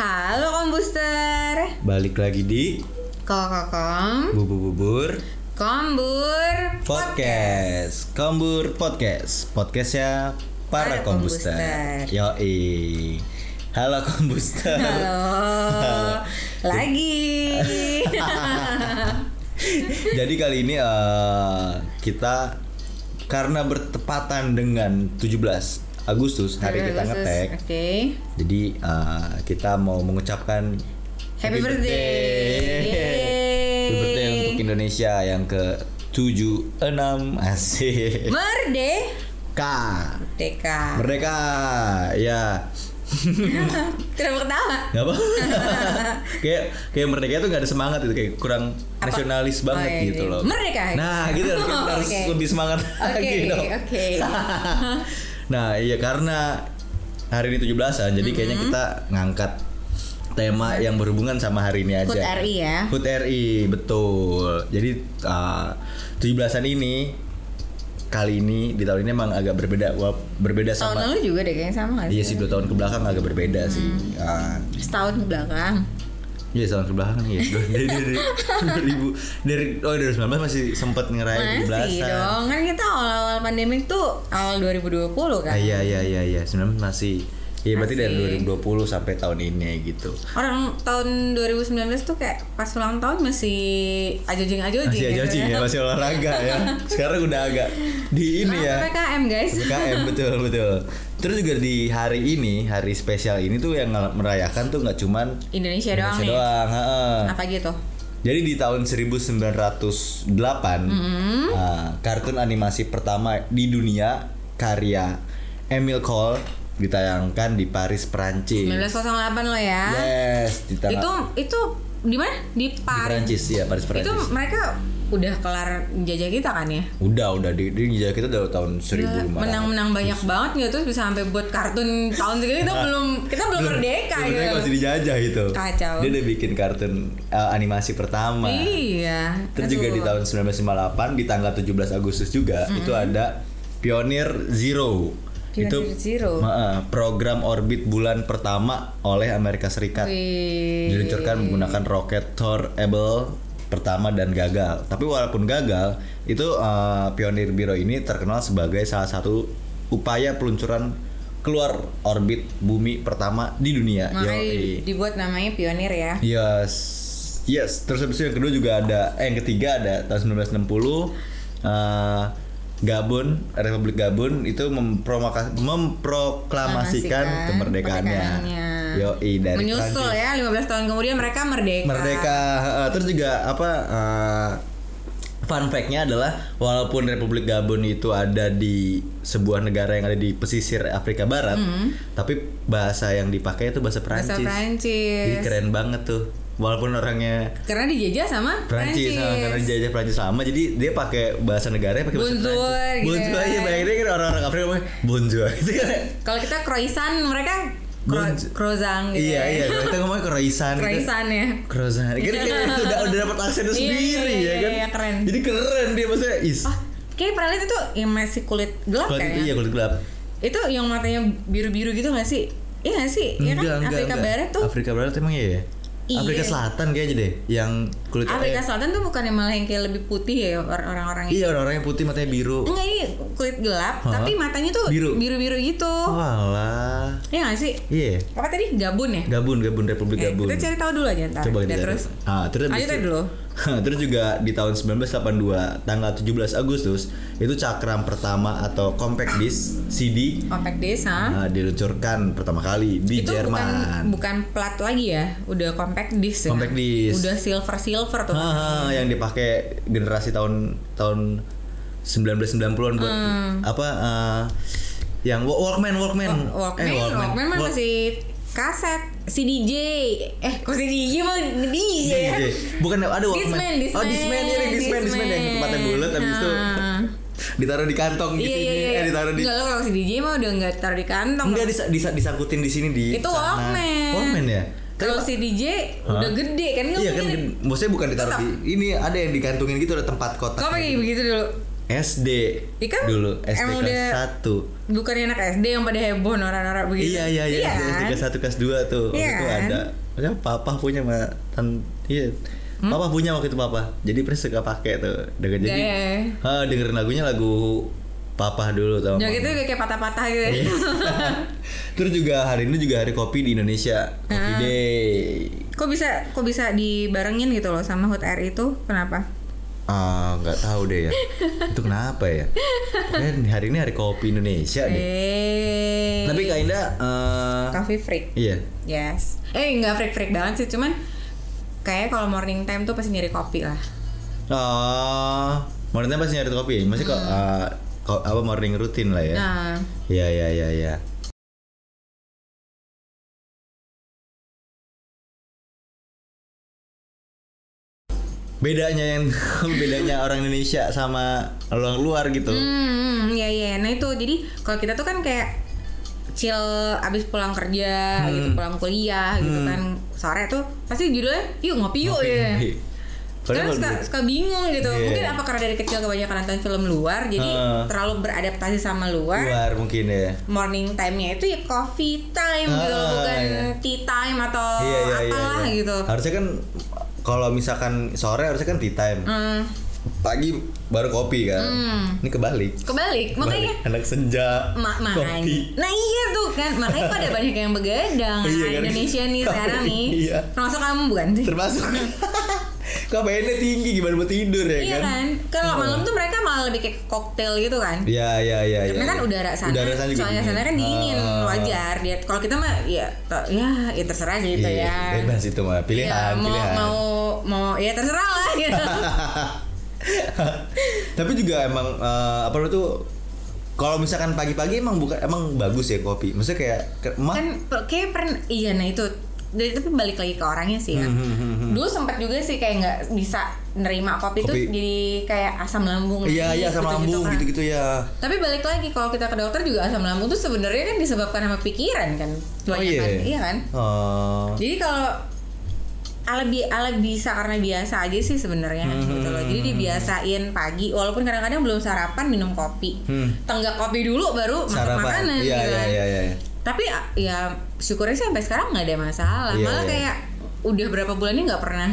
Halo kombuster Balik lagi di Kokokom Bubu Bubur Kombur Podcast. Kombur Podcast. Podcastnya para Para kombuster kombuster. Yoi. Halo kombuster Halo. Lagi. Jadi kali ini eh, kita Karena bertepatan dengan 17 Agustus Hari kita Agustus, ngetek. Oke. Jadi eh, kita mau mengucapkan Happy birthday. Happy Yeay. birthday untuk Indonesia yang ke 76 Asik. Merdeka. K Merdeka. Ya. Tidak pertama Gak apa Kayak Kayak merdeka itu gak ada semangat itu Kayak kurang Apa? nasionalis banget Oh, iya, gitu iya. loh. Merdeka. Nah gitu. Kita harus Oke. lebih semangat Oke lagi dong. Oke Nah iya karena Hari ini 17an Jadi kayaknya kita ngangkat Tema yang berhubungan sama hari ini aja HUT RI ya HUT RI betul. Jadi uh, 17-an ini kali ini di tahun ini emang agak berbeda Wah, berbeda Tahun sama lalu juga deh kayaknya sama gak Iya sih? sih dua tahun ke belakang agak berbeda sih. Hmm. Ah, Setahun ke belakang Iya setahun ke belakang iya. Dari dari dari 2000 dari oh dari 19 masih sempat ngerayain Masih 17-an. dong Kan kita awal-awal pandemik tuh Awal 2020 kan Ah, iya iya iya iya 19 masih Iya berarti dari Masih. 2020 sampai tahun ini gitu. Orang tahun 2019 tuh kayak pas ulang tahun masih ajojing-ajojing Masih gitu aja sih ya, masih olahraga ya. Sekarang udah agak di ini ya. PPKM guys PKM betul betul. Terus juga di hari ini, hari spesial ini tuh yang merayakan tuh nggak cuman Indonesia, doang Indonesia nih doang, heeh. Apa gitu? Jadi di tahun 1908, Mm-hmm. ah, kartun animasi pertama di dunia karya Emil Cole ditayangkan di Paris, Prancis. 1908 lo ya Yes, di Itu itu di mana? Di di Paris Prancis ya, Paris Prancis. Itu mereka udah kelar jajah kita kan ya? Udah, udah di, di jajah kita udah tahun 1500. Menang-menang banyak banget gitu terus bisa sampai buat kartun tahun segini kita belum kita belum merdeka gitu. masih dijajah itu. Kacau. Dia udah bikin kartun uh, animasi pertama. Iya. Terus juga di tahun 1958 di tanggal 17 Agustus juga itu ada Pioneer Zero. Pioneer itu Zero. Heeh, program orbit bulan pertama oleh Amerika Serikat. Wih. Diluncurkan menggunakan roket Thor Able pertama dan gagal. Tapi walaupun gagal, itu eh, Pioneer Zero ini terkenal sebagai salah satu upaya peluncuran keluar orbit bumi pertama di dunia. Makanya dibuat namanya pionir ya. Yes. Yes, terus habis itu yang kedua juga ada eh yang ketiga ada tahun 1960 eh, Gabon, Republik Gabon itu memproklamasikan kemerdekaannya. kemerdekaannya. Yoi dari Menyusul Prancis. ya 15 tahun kemudian mereka merdeka. Merdeka. Eh, terus juga apa eh, fun fact-nya adalah walaupun Republik Gabon itu ada di sebuah negara yang ada di pesisir Afrika Barat, tapi bahasa yang dipakai itu bahasa Bahasa Prancis. Prancis. Jadi keren banget tuh. Walaupun orangnya Karena dijajah sama Prancis, Prancis. sama karena dijajah Prancis lama jadi dia pakai bahasa negaranya pakai bahasa Bonjour, Prancis. gitu Bonjour ya. iya bayangin kan orang-orang Afrika ngomong bonjour gitu kan. Kalau kita croissant mereka Bonjour. croissant gitu. Iya ya. iya kita ngomongnya croissant gitu. Croissant ya. Croissant. Kan kayak itu udah udah dapat aksennya Iya, sendiri iya, ya kan. iya, keren. Jadi keren dia maksudnya is. Oh, kayak pernah lihat itu yang masih kulit gelap Kulit kan itu ya? iya kulit gelap. Itu yang matanya biru-biru gitu gak sih? Iya gak sih? Iya kan Afrika Barat tuh Afrika Barat emang iya ya? Iya. Afrika Selatan kayaknya deh yang kulit Afrika eh, Selatan tuh bukan yang malah yang kayak lebih putih ya or- orang-orang Iya orang-orang yang putih matanya biru. Enggak ini kulit gelap Hah? tapi matanya tuh Biru. biru-biru gitu. Walah. Iya gak sih? Iya. Apa tadi? Gabun ya? Gabun, Gabun Republik Eh, Gabun. kita cari tahu dulu aja ntar. Coba kita terus Ah, terus itu- dulu. terus juga di tahun 1982 tanggal 17 Agustus itu cakram pertama atau compact disc CD compact disc, ha? ah, diluncurkan pertama kali di itu bukan Jerman. bukan plat lagi ya, udah compact disc ya. Compact disc. Udah silver silver tuh. Ah, yang dipakai generasi tahun tahun 1990-an buat Hmm. apa eh, yang Wa- Walkman Walkman Walkman, Eh, Walkman, mah Walk- masih kaset CDJ. Eh, kok mah DJ ya? DJ. bukan ada Walkman Discman, oh Discman ya yang Discman Discman yang tempatnya bulat habis itu Nah. ditaruh di kantong Iya gitu iya iya. eh ditaruh di Enggak lo kalau CDJ mah udah enggak taruh di kantong. Enggak disa, disa- disangkutin di sini di Itu sana. Walkman. Walkman ya? Kalau Tapi- CDJ udah gede kan nggak Iya kan maksudnya bukan ditaruh Tetap. di ini ada yang digantungin gitu ada tempat kotak. Kau pakai begitu dulu. SD Ikan dulu SD emang kelas satu Bukannya anak SD yang pada heboh norak-norak begitu. Iya iya iya, SD kan? kelas satu kelas dua tuh waktu Iya itu kan? ada. Ya, papa punya mah tan iya. Hmm? Papa punya waktu itu papa. Jadi pernah suka pakai tuh. Dengan jadi Gaya. ha, dengerin lagunya lagu papa dulu tau. Udah gitu kayak patah-patah gitu. Iya. Terus juga hari ini juga hari kopi di Indonesia. Coffee Ah. Day. kok bisa kok bisa dibarengin gitu loh sama HUT RI itu? Kenapa? Ah, nggak tahu deh ya. itu kenapa ya? Pokoknya hari ini hari kopi Indonesia deh. Eh. Tapi Kak Indah eh, coffee freak. iya. Yes. Eh nggak freak freak banget sih, cuman kayak kalau morning time tuh pasti nyari kopi lah. Oh, morning time pasti nyari kopi. Masih kok eh, ko- apa morning routine lah ya. Nah, Iya iya iya iya. Bedanya yang bedanya orang Indonesia sama orang luar gitu. hmm, iya iya. Nah itu jadi kalau kita tuh kan kayak chill abis pulang kerja Hmm. gitu, pulang kuliah gitu kan sore tuh pasti judulnya yuk ngopi yuk ya. Sekarang suka, suka bingung gitu. Iya. Mungkin apa karena dari kecil kebanyakan nonton film luar, jadi Ah. terlalu beradaptasi sama luar. luar mungkin ya. Morning time-nya itu ya coffee time gitu, Ah, bukan iya. tea time atau Iya iya iya. apalah iya. gitu. Harusnya kan kalau misalkan sore harusnya kan tea time. Hmm, Pagi baru kopi kan. Hmm. Ini kebalik. kebalik, makanya Balik. anak senja Ma kopi. Nah iya tuh kan, makanya pada banyak yang begadang Iya anak kan? Indonesia nih sekarang nih. Iya. Termasuk kamu bukan sih? Termasuk KPN-nya tinggi gimana mau tidur ya Iya kan? kan? Kalau malam tuh mereka malah lebih kayak koktail gitu kan. Iya iya iya. Karena iya. kan udara sana, Udara sana juga soalnya sana kan dingin, Ah. wajar. Dia kalau kita mah ya ya, ya terserah gitu Iya, ya. Bebas itu mah pilihan, Ya, mau pilihan. mau mau ya terserah lah gitu. Tapi juga emang eh, apa tuh kalau misalkan pagi-pagi emang bukan emang bagus ya kopi. Maksudnya kayak emang kan kayak pernah iya nah itu dari tapi balik lagi ke orangnya sih ya. Hmm, hmm, hmm, hmm. Dulu sempat juga sih kayak nggak bisa nerima kopi, tuh Kopi. jadi kayak asam lambung. Iya iya sama gitu-gitu lambung kan. gitu-gitu ya. Tapi balik lagi kalau kita ke dokter juga asam lambung tuh sebenarnya kan disebabkan sama pikiran kan. Oh iya. Iya kan? Oh. Jadi kalau ala bi ala bisa karena biasa aja sih sebenarnya Hmm, gitu loh. Jadi dibiasain pagi walaupun kadang-kadang belum sarapan minum kopi. Hmm. Tenggak kopi dulu baru Sarapan. makanan Iya gitu iya kan. iya iya. Tapi ya syukurnya sih sampai sekarang nggak ada masalah. Iya, Malah iya. kayak udah berapa bulan ini nggak pernah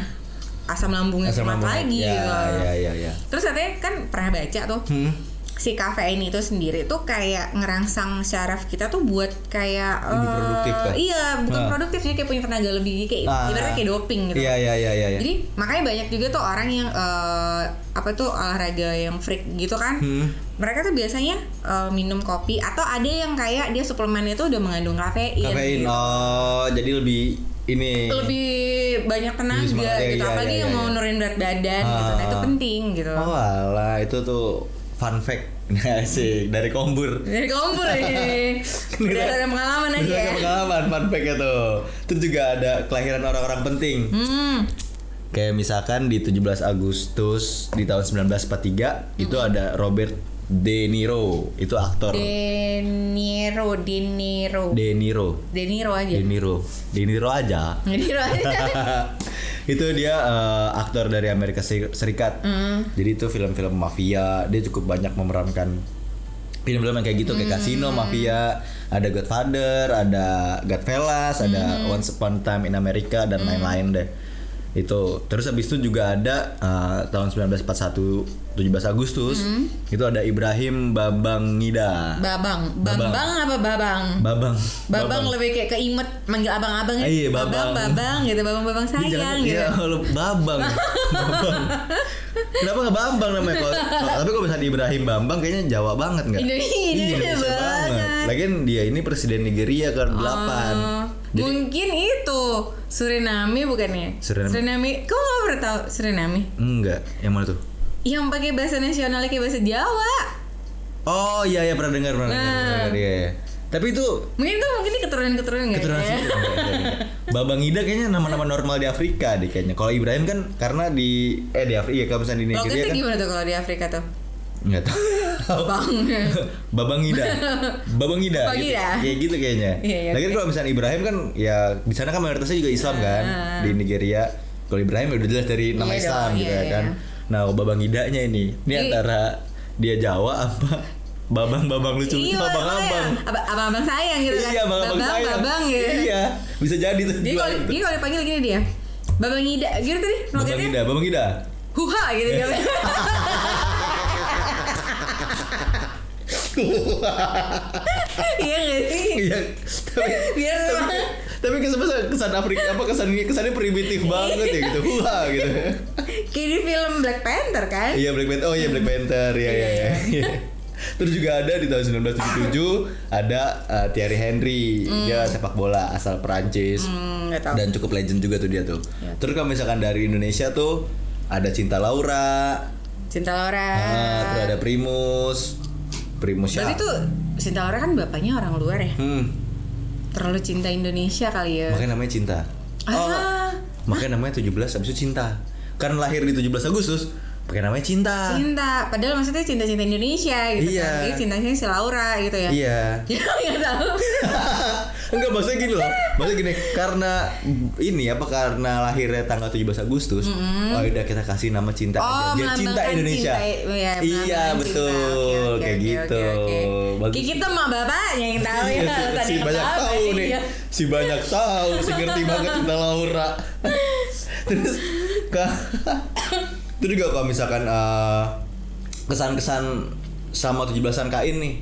asam lambungnya Asam kumat lambung. lagi ya, gitu. Iya iya iya. Terus katanya kan pernah baca tuh Hmm. Si kafein itu sendiri tuh kayak ngerangsang syaraf kita tuh buat kayak Lebih eh, produktif kah? Iya, bukan Ah. produktif jadi kayak punya tenaga lebih kayak Ah. ibaratnya kayak doping gitu. Iya iya iya iya. iya. Jadi makanya banyak juga tuh orang yang eh, apa tuh olahraga yang freak gitu kan. Hmm. Mereka tuh biasanya eh, minum kopi atau ada yang kayak dia suplemen itu udah mengandung kafein. Kafein. gitu. Oh, jadi lebih ini Lebih banyak tenaga Lebih semangat, ya, gitu. iya, Apalagi iya, yang iya, mau iya. nurunin berat badan gitu. Nah, itu Ah. penting gitu. Oh alah, itu tuh fun fact Asik, dari kombur Dari kompor ini. Udah ada pengalaman aja ya. ada pengalaman fun fact itu Terus juga ada kelahiran orang-orang penting Hmm. Kayak misalkan di 17 Agustus di tahun 1943 Itu ada Robert De Niro Itu aktor De Niro, De Niro. De Niro De Niro aja. De Niro De Niro aja De Niro aja. itu dia eh, aktor dari Amerika Seri- Serikat. Hmm. Jadi itu film-film mafia, dia cukup banyak memerankan film-film yang kayak gitu kayak Hmm. Casino, Mafia, ada Godfather, ada Godfellas, ada Hmm. Once Upon a Time in America dan lain-lain deh. Itu. Terus habis itu juga ada eh, tahun 1941 17 Agustus itu ada Ibrahim Babang Ngida. Babang. Babang. Bambang apa Babang? Babang. Babang lebih kayak keimet manggil abang-abang Iya, babang, Babang. babang gitu, babang-babang Dia sayang jangan- gitu. Iya, lu Babang. Babang. Kenapa nggak Bambang namanya? Kalau- tapi kalau misalnya Ibrahim Bambang kayaknya Jawa banget nggak? Indonesia Iya, banget. Lagian dia ini presiden Nigeria ke 8 Oh, mungkin itu Suriname bukannya? Suriname. Kamu nggak pernah tahu Suriname? Enggak, yang mana tuh? Yang pakai bahasa nasionalnya kayak bahasa Jawa. Oh iya iya pernah dengar pernah dengar, Nah. dengar iya, iya. Tapi itu Mungkin tuh mungkin ini keturunan-keturunan nggak keturunan ya? enggak, enggak. Babang Ida kayaknya nama-nama normal di Afrika deh kayaknya. Kalau Ibrahim kan karena di eh di Afrika, iya kalau misalnya di Nigeria kan gimana tuh kalau di Afrika tuh? Enggak tahu. Bang. Babang Ida. Babang Ida. Babang gitu. Ida. Kayak gitu kayaknya. Iya, iya, Lagi oke. kalau misalnya Ibrahim kan ya di sana kan mayoritasnya juga Islam kan Ah. di Nigeria. Kalau Ibrahim ya udah jelas dari nama Iya Islam dong, gitu iya, ya kan. iya. Nah, Babang Idanya ini. Ini Jadi- antara dia Jawa apa babang-babang lucu lucu Iya, abang-abang abang-abang sayang gitu kan iya abang-abang sayang babang gitu iya bisa jadi tuh dua kalau dia kalau dipanggil gini dia babang ida gitu tadi babang Ida babang Ida huha gitu kan iya gak sih? Iya. Tapi biar tapi, tapi kesan kesan Afrika apa kesan kesannya primitif banget ya gitu. Wah gitu. Kayak di film Black Panther kan? Iya Black Panther. Oh iya Black Panther. Iya iya iya. Terus juga ada di tahun 1977 ada uh, Thierry Henry, dia sepak bola asal Perancis. Tau dan cukup legend juga tuh dia tuh. Ya. Terus kalau misalkan dari Indonesia tuh ada Cinta Laura, Cinta Laura. Ah, terus ada Primus, Primus berarti siapa? tuh Cinta Laura kan bapaknya orang luar ya Hmm, terlalu cinta Indonesia kali ya makanya namanya Cinta. Oh, ah makanya namanya 17 habis itu Cinta. Kan lahir di 17 Agustus, pakai namanya Cinta. cinta padahal maksudnya cinta-cinta Indonesia gitu Iya. kan Jadi cintanya si Laura gitu ya Iya. ya nggak tahu Enggak maksudnya gini loh Maksudnya gini Karena Ini apa Karena lahirnya tanggal 17 Agustus Oh udah kita kasih nama cinta Oh, aja Biar cinta Indonesia cinta, ya, Iya melambangkan betul cinta. Oke, oke, Kayak oke, gitu oke. Bagus. Kayak kita mah bapaknya yang tahu ya Iya, alasan si yang banyak tahu, tahu nih iya. Si banyak tahu Si ngerti banget cinta Laura Terus ka- Terus juga kalau misalkan eh, Kesan-kesan Sama 17an kain nih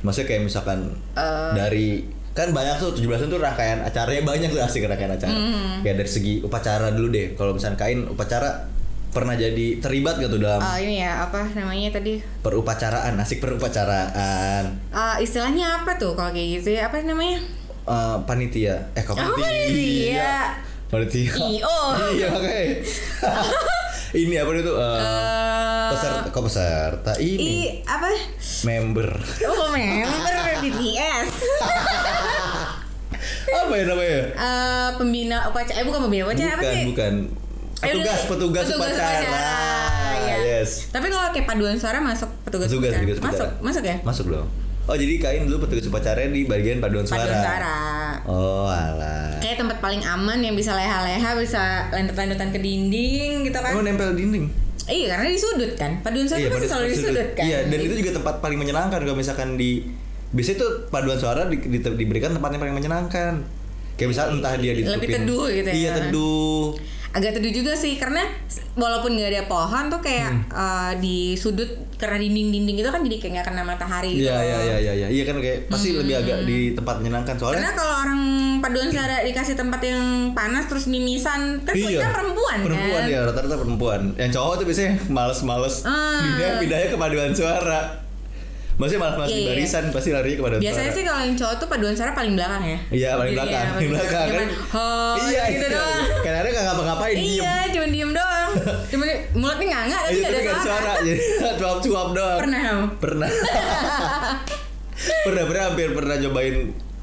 Maksudnya kayak misalkan Eh. Dari Kan banyak tuh 17an tuh rangkaian acaranya banyak tuh asik rangkaian acara. Hmm. Kayak dari segi upacara dulu deh. Kalau misalkan kain upacara Pernah jadi terlibat gak tuh dalam Oh, ini ya apa namanya tadi? perupacaraan Asik perupacaraan? Eh, istilahnya apa tuh kalau kayak gitu ya? Apa namanya? Eh, panitia. Eh kok Oh, panitia? panitia. panitia. Iya makanya ini apa itu uh, Eh, peserta kok peserta i ini apa? Member. Oh member BTS apa ya namanya? Eh, pembina upacara. Eh bukan pembina upacara apa bukan sih? bukan. Eh, petugas udah- petugas, upacara, iya. yes. Tapi kalau kayak paduan suara masuk petugas, Petugas, upacara. petugas upacara. masuk, masuk ya? masuk dong. Oh jadi kain dulu petugas upacara di bagian paduan suara. Paduan suara. oh alah Kayak tempat paling aman yang bisa leha-leha, bisa lentet-lentetan ke dinding gitu kan. Emang nempel dinding Iya, karena di sudut kan. Paduan suara pasti pada selalu di sudut kan. Iya, dan itu juga tempat paling menyenangkan kalau misalkan di biasanya tuh paduan suara di, di- diberikan tempat yang paling menyenangkan. Kayak misalnya entah dia ditutupin Lebih teduh gitu ya. Iya, teduh. Agak teduh juga sih karena walaupun nggak ada pohon tuh kayak Hmm. eh, di sudut karena dinding-dinding itu kan jadi kayak nggak kena matahari gitu. Iya, iya, iya, iya, iya. Iya kan kayak pasti lebih agak di tempat menyenangkan Karena soalnya kalau orang paduan suara dikasih tempat yang panas terus mimisan kan Iya. kita perempuan, Perempuan kan. ya, rata-rata perempuan. Yang cowok tuh biasanya males-males Ah. pindah pindahnya ke paduan suara. Maksudnya malas-malas Iya, di iya. barisan pasti larinya ke paduan Biasanya suara. sih kalau yang cowok tuh paduan suara paling belakang ya. Iya, paling Iya, belakang, paling paling belakang kan. "Oh," gitu doang. Kadang-kadang nggak ngapa-ngapain diem. Iya, cuma diem doang. Cuma mulutnya nganga tapi Iya, nggak tapi ada suara. suara, jadi cuap-cuap doang. Pernah? Pernah. pernah pernah hampir pernah cobain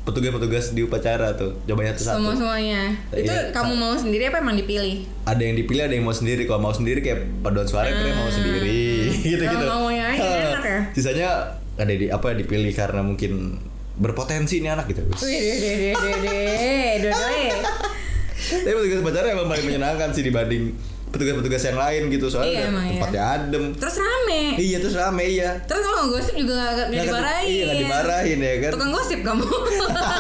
petugas-petugas di upacara tuh. Cobain satu-satu. Semua semuanya. Itu Iya, kamu mau sendiri apa emang dipilih? Ada yang dipilih, ada yang mau sendiri. Kalau mau sendiri kayak paduan suara kira mau sendiri. gitu-gitu. Kalau maunya aja enak ya? Sisanya ada di apa dipilih karena mungkin berpotensi ini anak gitu. Tapi upacara emang paling menyenangkan sih dibanding petugas-petugas yang lain gitu soalnya Iya, emang iya. tempatnya adem. Terus rame. Iya terus rame iya. Terus kalau ngegosip juga gak, gak Nggak- dimarahin. Iya nggak dimarahin ya kan. Tukang gosip kamu.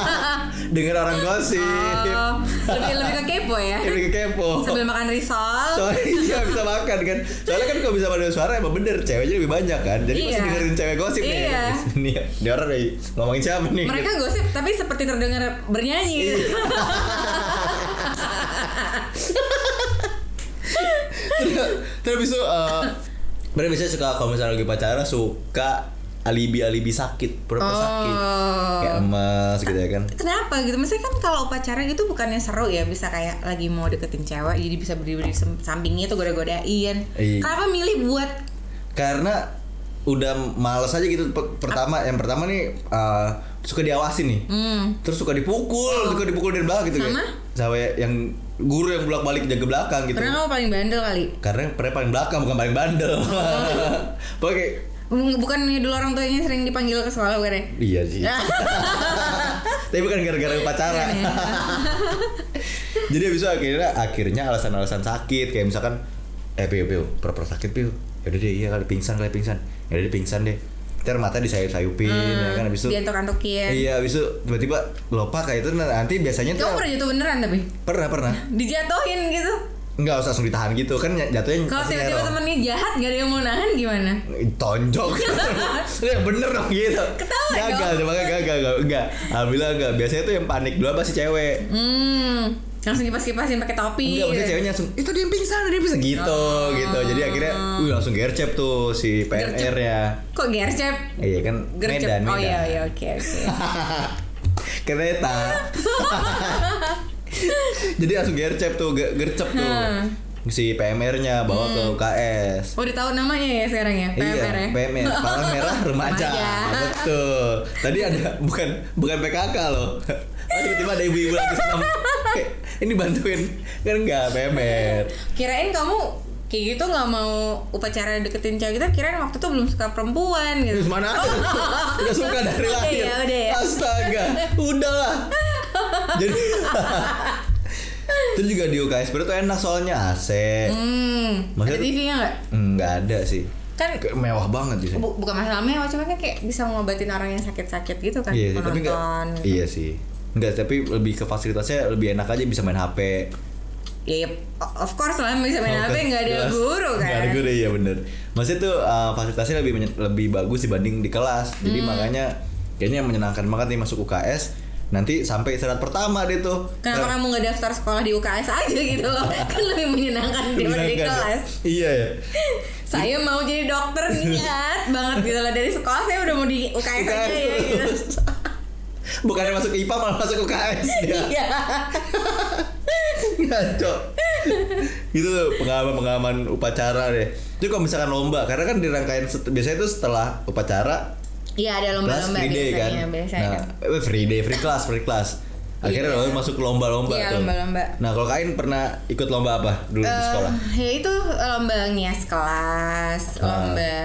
Dengar orang gosip. Oh, lebih lebih ke kepo ya. Lebih ke kepo. Sambil makan risol. Soalnya iya bisa makan kan. Soalnya kan kalau bisa pada suara emang bener ceweknya lebih banyak kan. Jadi Iya. pasti dengerin cewek gosip nih. Iya. Ini ini orang nih ngomongin siapa nih? Mereka gosip tapi seperti terdengar bernyanyi Iya. gitu. Terus habis itu eh, mereka biasanya suka kalau misalnya lagi pacaran suka alibi-alibi sakit, pura-pura Oh. sakit. Kayak lemas gitu ya kan. Kenapa gitu? Maksudnya kan kalau upacara gitu bukannya seru ya bisa kayak lagi mau deketin cewek jadi bisa berdiri di sampingnya tuh goda-godain. Iya. Kenapa milih buat Karena udah males aja gitu Pe- pertama yang pertama nih eh, suka diawasin nih hmm, terus suka dipukul suka dipukul dari belakang gitu Sama? kayak sama yang guru yang bolak balik jaga belakang gitu. Karena kamu paling bandel kali. karena pernah paling belakang bukan paling bandel. Pokoknya Mm, Bukan dulu orang tuanya sering dipanggil ke sekolah bukan ya? iya sih. Tapi bukan gara-gara upacara Iya. jadi habis itu akhirnya akhirnya alasan-alasan sakit. Kayak misalkan eh piu piu pura-pura sakit piu yaudah deh iya kali pingsan kali pingsan. Ya dia pingsan deh ntar mata disayup-sayupin ya kan habis itu Diantuk-antukin. iya habis itu tiba-tiba lupa kayak itu nanti biasanya tuh Kamu pernah jatuh beneran tapi? pernah pernah Dijatuhin gitu. Enggak usah langsung ditahan gitu kan jatuhnya Kalau tiba-tiba temennya jahat gak ada yang mau nahan gimana? tonjok ya bener dong gitu Ketawa gagal dong. coba gagal gagal enggak alhamdulillah enggak biasanya tuh yang panik dulu apa sih cewek Hmm, langsung kipas-kipasin pakai topi. enggak maksudnya ceweknya langsung itu dia yang pingsan dia pingsan gitu gitu jadi akhirnya uh langsung gercep tuh si PNR nya Kok gercep? iya kan Gercep. Medan oh Medan iya iya oke oke. kereta jadi langsung gercep tuh ge- gercep tuh Hmm. si PMR-nya bawa ke UKS Oh, udah tahu namanya ya sekarang ya? PMR iya, ya? PMR, Palang Merah Remaja. Remaja. Betul. Tadi ada bukan bukan PKK loh. Tiba-tiba ada ibu-ibu lagi senam. Ini bantuin kan enggak PMR. Kirain kamu kayak gitu nggak mau upacara deketin cewek gitu kirain waktu itu belum suka perempuan gitu Terus mana ada? Udah suka dari lahir. ya, udah ya. Astaga, udahlah. Jadi itu juga di UKS tuh enak soalnya AC. hmm Maksudnya- ada TV-nya nggak Enggak ada sih. kan Kayak mewah banget di sini. bu- bukan masalah mewah cuma kan kayak bisa ngobatin orang yang sakit-sakit gitu kan Iya, sih, tapi enggak. menonton Iya sih. Enggak, tapi lebih ke fasilitasnya lebih enak aja bisa main HP. ya, ya, of course lah bisa main Oh, HP kan, nggak ada jelas. guru kan Nggak ada guru iya bener. Maksudnya tuh uh, fasilitasnya lebih lebih bagus dibanding di kelas. Jadi Hmm. makanya kayaknya menyenangkan banget nih masuk UKS. Nanti sampai istirahat pertama deh tuh. Kenapa kamu nggak daftar sekolah di UKS aja gitu loh? kan lebih menyenangkan daripada di ya? kelas. Iya ya. Saya mau jadi dokter niat banget gitu loh dari sekolah saya udah mau di UKS, aja ya gitu. Bukannya masuk IPA malah masuk UKS dia. Iya. Ngaco. itu tuh pengalaman-pengalaman upacara deh. Itu kalau misalkan lomba, karena kan dirangkain set- biasanya tuh setelah upacara Iya ada lomba-lomba day kan. biasanya, biasanya. Nah, eh, free day, free class, free class. Akhirnya lo masuk lomba-lomba Iya, tuh. lomba-lomba. Nah, kalau Kain pernah ikut lomba apa dulu di Eh, sekolah? ya itu lomba ngias kelas, Ah. lomba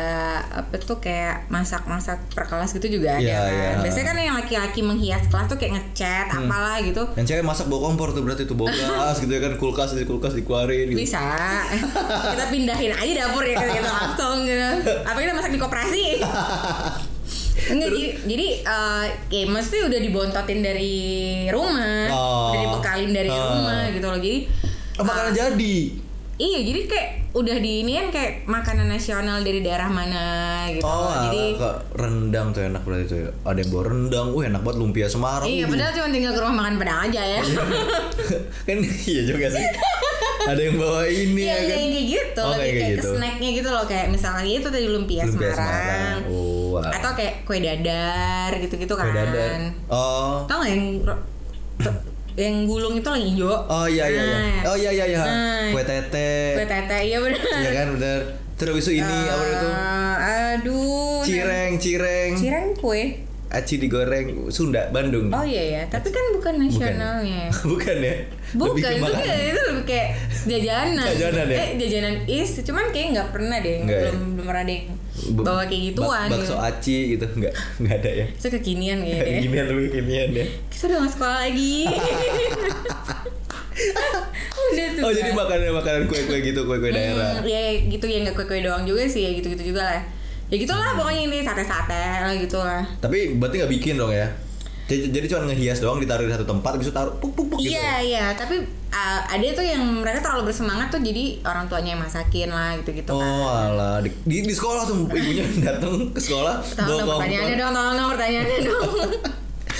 apa tuh kayak masak-masak per kelas gitu juga ada Iya, kan. iya. Biasanya kan yang laki-laki menghias kelas tuh kayak ngecat Hmm. apalah gitu. Yang cewek masak bawa kompor tuh berarti tuh bawa gitu ya kan kulkas di kulkas dikeluarin gitu. Bisa. kita pindahin aja dapur ya kita langsung gitu. Apa kita masak di koperasi? Enggak, jadi, jadi eh, ya mesti udah dibontotin dari rumah, Oh. udah dibekalin dari Ah. rumah gitu loh. Jadi Oh, makanan jadi. Iya, jadi kayak udah di ini kan kayak makanan nasional dari daerah mana gitu. Oh, jadi kok rendang tuh enak berarti tuh ya. Ada yang bawa rendang, wah enak banget lumpia Semarang. iya, Waduh. padahal cuma tinggal ke rumah makan padang aja ya. kan iya juga sih. Ada yang bawa ini Iya, ya iya, kan. kayak gitu. Oh, Lebih kayak kayak, gitu. ke snacknya gitu loh, kayak misalnya itu tadi lumpia, Lumpia Semarang. Semarang. Oh, Atau kayak kue dadar gitu-gitu kan. Kue dadar. Oh. Tau gak yang yang gulung itu lagi hijau? Oh iya iya iya. Nah, Oh iya iya iya. Nah. Kue tete. Kue tete, iya benar. Iya kan bener. Terus itu ini apa itu? Eh, aduh. Cireng, cireng. Cireng kue. Aci digoreng Sunda, Bandung. Oh iya ya, tapi kan bukan nasionalnya. Bukan ya? Bukan, Lebih itu, kayak, itu lebih kayak jajanan. Jajanan ya? Eh, jajanan is, cuman kayak nggak pernah deh, Nggak ya? belum belum pernah deh bawa kayak gituan. Bak- bakso gitu. aci gitu enggak enggak ada ya. Itu kekinian ya deh. Ginian lebih ginian ya. Kita udah nggak sekolah lagi. udah tuh. Oh jadi kan. makanan makanan kue kue gitu kue kue daerah. Hmm, ya gitu ya nggak kue-kue doang juga sih, ya gitu-gitu juga lah. Ya gitulah pokoknya ini sate-sate lah gitu lah. Tapi berarti nggak bikin dong ya? Jadi, jadi cuma ngehias doang ditaruh di satu tempat itu taruh puk puk puk gitu. Iya iya, tapi uh, ada tuh yang mereka terlalu bersemangat tuh jadi orang tuanya yang masakin lah gitu-gitu Oh kan. alah di, di, di sekolah tuh ibunya datang ke sekolah Tolong dong pertanyaannya dong, tolong dong pertanyaannya dong.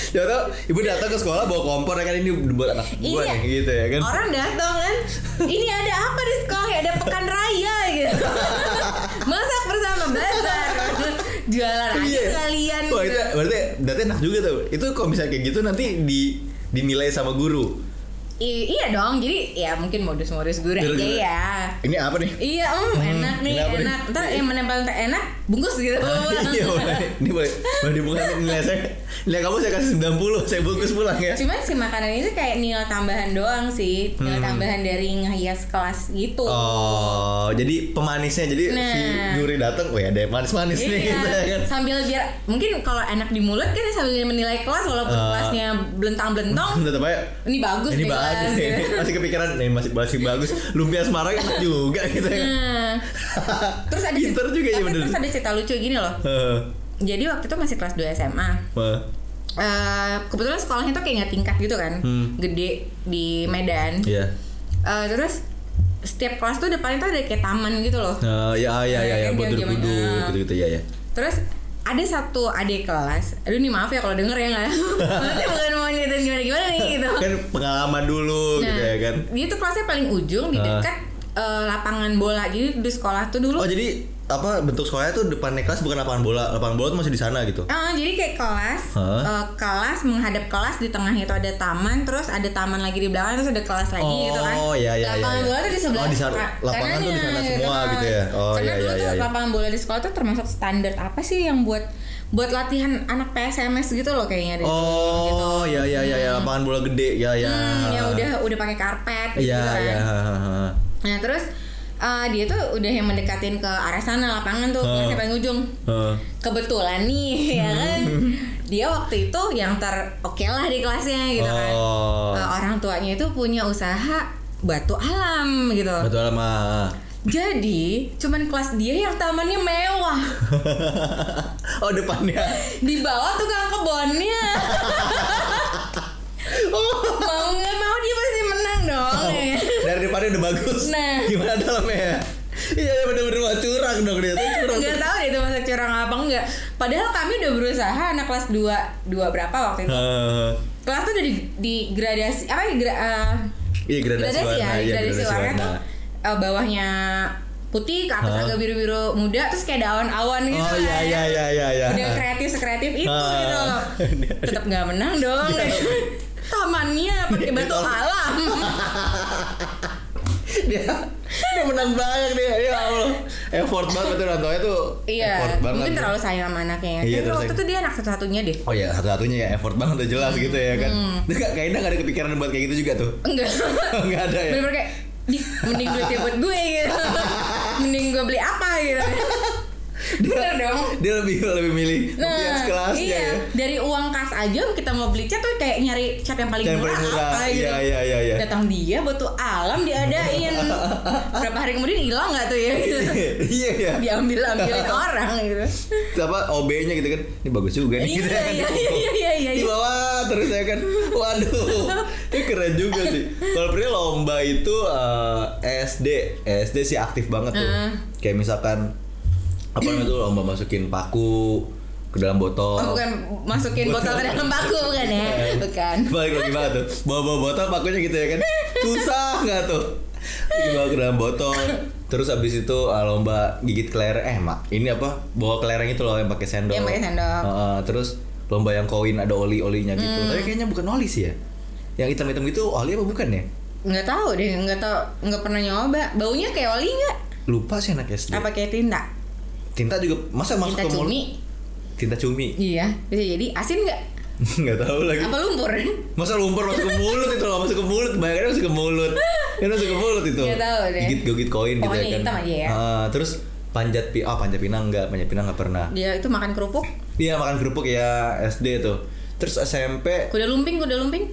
Ya tau, ibu datang ke sekolah bawa kompor ya kan ini buat anak gua Iya. nih gitu ya kan. Orang datang kan, ini ada apa di sekolah? Ya, Ada pekan raya gitu. Jualan aja Iya. sekalian. Wah itu gitu. berarti berarti enak juga tuh. Itu kalau misalnya kayak gitu nanti di dinilai sama guru. I- iya dong, jadi ya mungkin modus-modus guru aja ya. Ini apa nih? Iya, om, enak nih, enak. Ntar yang menempel enak, bungkus gitu. iya boleh. Ini boleh. Boleh dibuka nilai saya. Nilai kamu saya kasih 90, saya bungkus pulang ya. Cuman si makanan itu kayak nilai tambahan doang sih, nilai tambahan dari ngehias kelas gitu. Hmm. Oh, jadi pemanisnya jadi si Nah. juri datang, wah ada manis-manis nih gitu ya kan. sambil biar mungkin kalau enak di mulut kan sambil menilai kelas walaupun Ah. kelasnya belentang-belentong, Tetap aja ini bagus ini nih masih kepikiran nih masih masih bagus lumpia Semarang enak juga gitu ya Nah, terus ada Pinter juga ya, bener. Terus ada cerita lucu gini loh. Jadi waktu itu masih kelas 2 SMA. Eh, kebetulan sekolahnya tuh kayak nggak tingkat gitu kan, Hmm. gede di Medan. Iya. Eh, terus setiap kelas tuh depannya tuh ada kayak taman gitu loh. Nah, ya ya ya ya dia duduk gimana? gitu-gitu ya ya. Terus ada satu adik kelas, aduh nih maaf ya kalau denger ya nggak, maksudnya bukan mau nyeritain gimana gimana nih gitu. Kan pengalaman dulu gitu ya kan. dia tuh kelasnya paling ujung di dekat eh, lapangan bola jadi di sekolah tuh dulu. Oh jadi apa bentuk sekolahnya tuh depannya kelas bukan lapangan bola, lapangan bola tuh masih di sana gitu. Ah, jadi kayak kelas, Hah? eh, kelas menghadap kelas di tengahnya itu ada taman, terus ada taman lagi di belakang, terus ada kelas lagi Oh, gitu kan. iya, iya, Lapangan iya, iya. bola tuh di sebelah. Oh, di sana- lapangan tuh di sana semua kan. gitu ya? Oh, Karena iya, dulu iya, tuh iya, iya. lapangan bola di sekolah tuh termasuk standar apa sih yang buat buat latihan anak PSMS gitu loh kayaknya deh. Oh, ya ya ya ya lapangan bola gede ya ya. Hmm, yang udah udah pakai karpet gitu Iya kan. ya. Nah, terus eh, dia tuh udah yang mendekatin ke arah sana lapangan tuh, kelasnya paling ujung. Heeh. kebetulan nih ya kan dia waktu itu yang ter oke lah di kelasnya gitu kan Oh. Eh, orang tuanya itu punya usaha batu alam gitu Betul lama. jadi cuman kelas dia yang tamannya mewah oh depannya. di bawah tukang kebunnya mau nggak mau dia pasti menang dong Oh, ya. Depannya udah bagus. Nah. Gimana dalamnya? Iya ya bener-bener mau curang dong dia curang. nggak tahu deh itu masuk curang apa enggak padahal kami udah berusaha anak kelas 2 dua berapa waktu itu Heeh. kelas tuh udah di, di gradasi apa ya gra, eh, Iya gradasi, gradasi warna, ya iya, gradasi warna tuh eh, bawahnya putih ke atas Hah? agak biru biru muda terus kayak daun awan gitu Oh iya kan. iya iya iya iya. udah kreatif sekreatif itu Ah. gitu tetap nggak menang dong tamannya pakai batu Ditolak. alam dia dia menang banyak dia ya Allah. Effort banget tuh nontonnya tuh. Iya effort banget mungkin terlalu sayang sama anaknya ya. Iya, tapi waktu itu dia anak satu satunya deh. Oh ya satu-satunya ya effort banget udah jelas gitu ya kan. Hmm. Nggak- kayaknya nggak ada kepikiran buat kayak gitu juga tuh. enggak. Nggak ada ya. bener-bener kayak di mending duitnya buat gue gitu. Mending gue beli apa gitu bener dong Dia lebih lebih milih Nah, kelasnya iya. ya. Dari uang kas aja kita mau beli cat tuh kayak nyari cat yang paling Yang murah, murah. apa gitu. Iya, iya, iya, iya. Datang dia batu alam diadain. Berapa hari kemudian hilang nggak tuh ya? Gitu. Iya ya. Diambil ambilin orang gitu. Apa OB-nya gitu kan. Ini bagus juga nih gitu Iya ya kan. iya iya iya iya iya. Di bawah terus ya kan. Waduh. Ini keren juga sih. Kalau pria lomba itu eh, SD, SD sih aktif banget tuh. Heeh. Kayak misalkan apa namanya tuh lomba masukin paku ke dalam botol. Oh, bukan masukin botol ke dalam baku bukan ya? Bukan. Balik lagi banget tuh Bawa-bawa botol pakunya gitu ya kan Susah nggak tuh Dibawa ke dalam botol Terus abis itu uh, lomba gigit kelereng Eh mak ini apa Bawa kelereng itu loh yang pakai sendok Yang pakai sendok. Heeh, Terus lomba yang koin ada oli-olinya gitu Hmm. Tapi kayaknya bukan oli sih ya Yang hitam-hitam gitu oli apa bukan ya Nggak tahu deh, nggak tahu, nggak pernah nyoba. Baunya kayak oli nggak? Lupa sih anak SD Apa kayak tinta? Tinta juga Masa masuk Tinta ke mulut cumi? Tinta cumi Iya, bisa jadi asin nggak? Nggak tahu lagi Apa lumpur? Masa lumpur masuk ke mulut itu loh, masuk ke mulut, bayangin masuk ke mulut. Kan masuk ke mulut itu. Nggak tahu deh. Gigit gigit koin gitu ya kan. hitam aja ya. Ah, terus panjat pi ah panjat pinang enggak, panjat pinang enggak pernah. Dia itu makan kerupuk, Iya makan kerupuk ya SD tuh. Terus SMP kuda lumping, kuda lumping.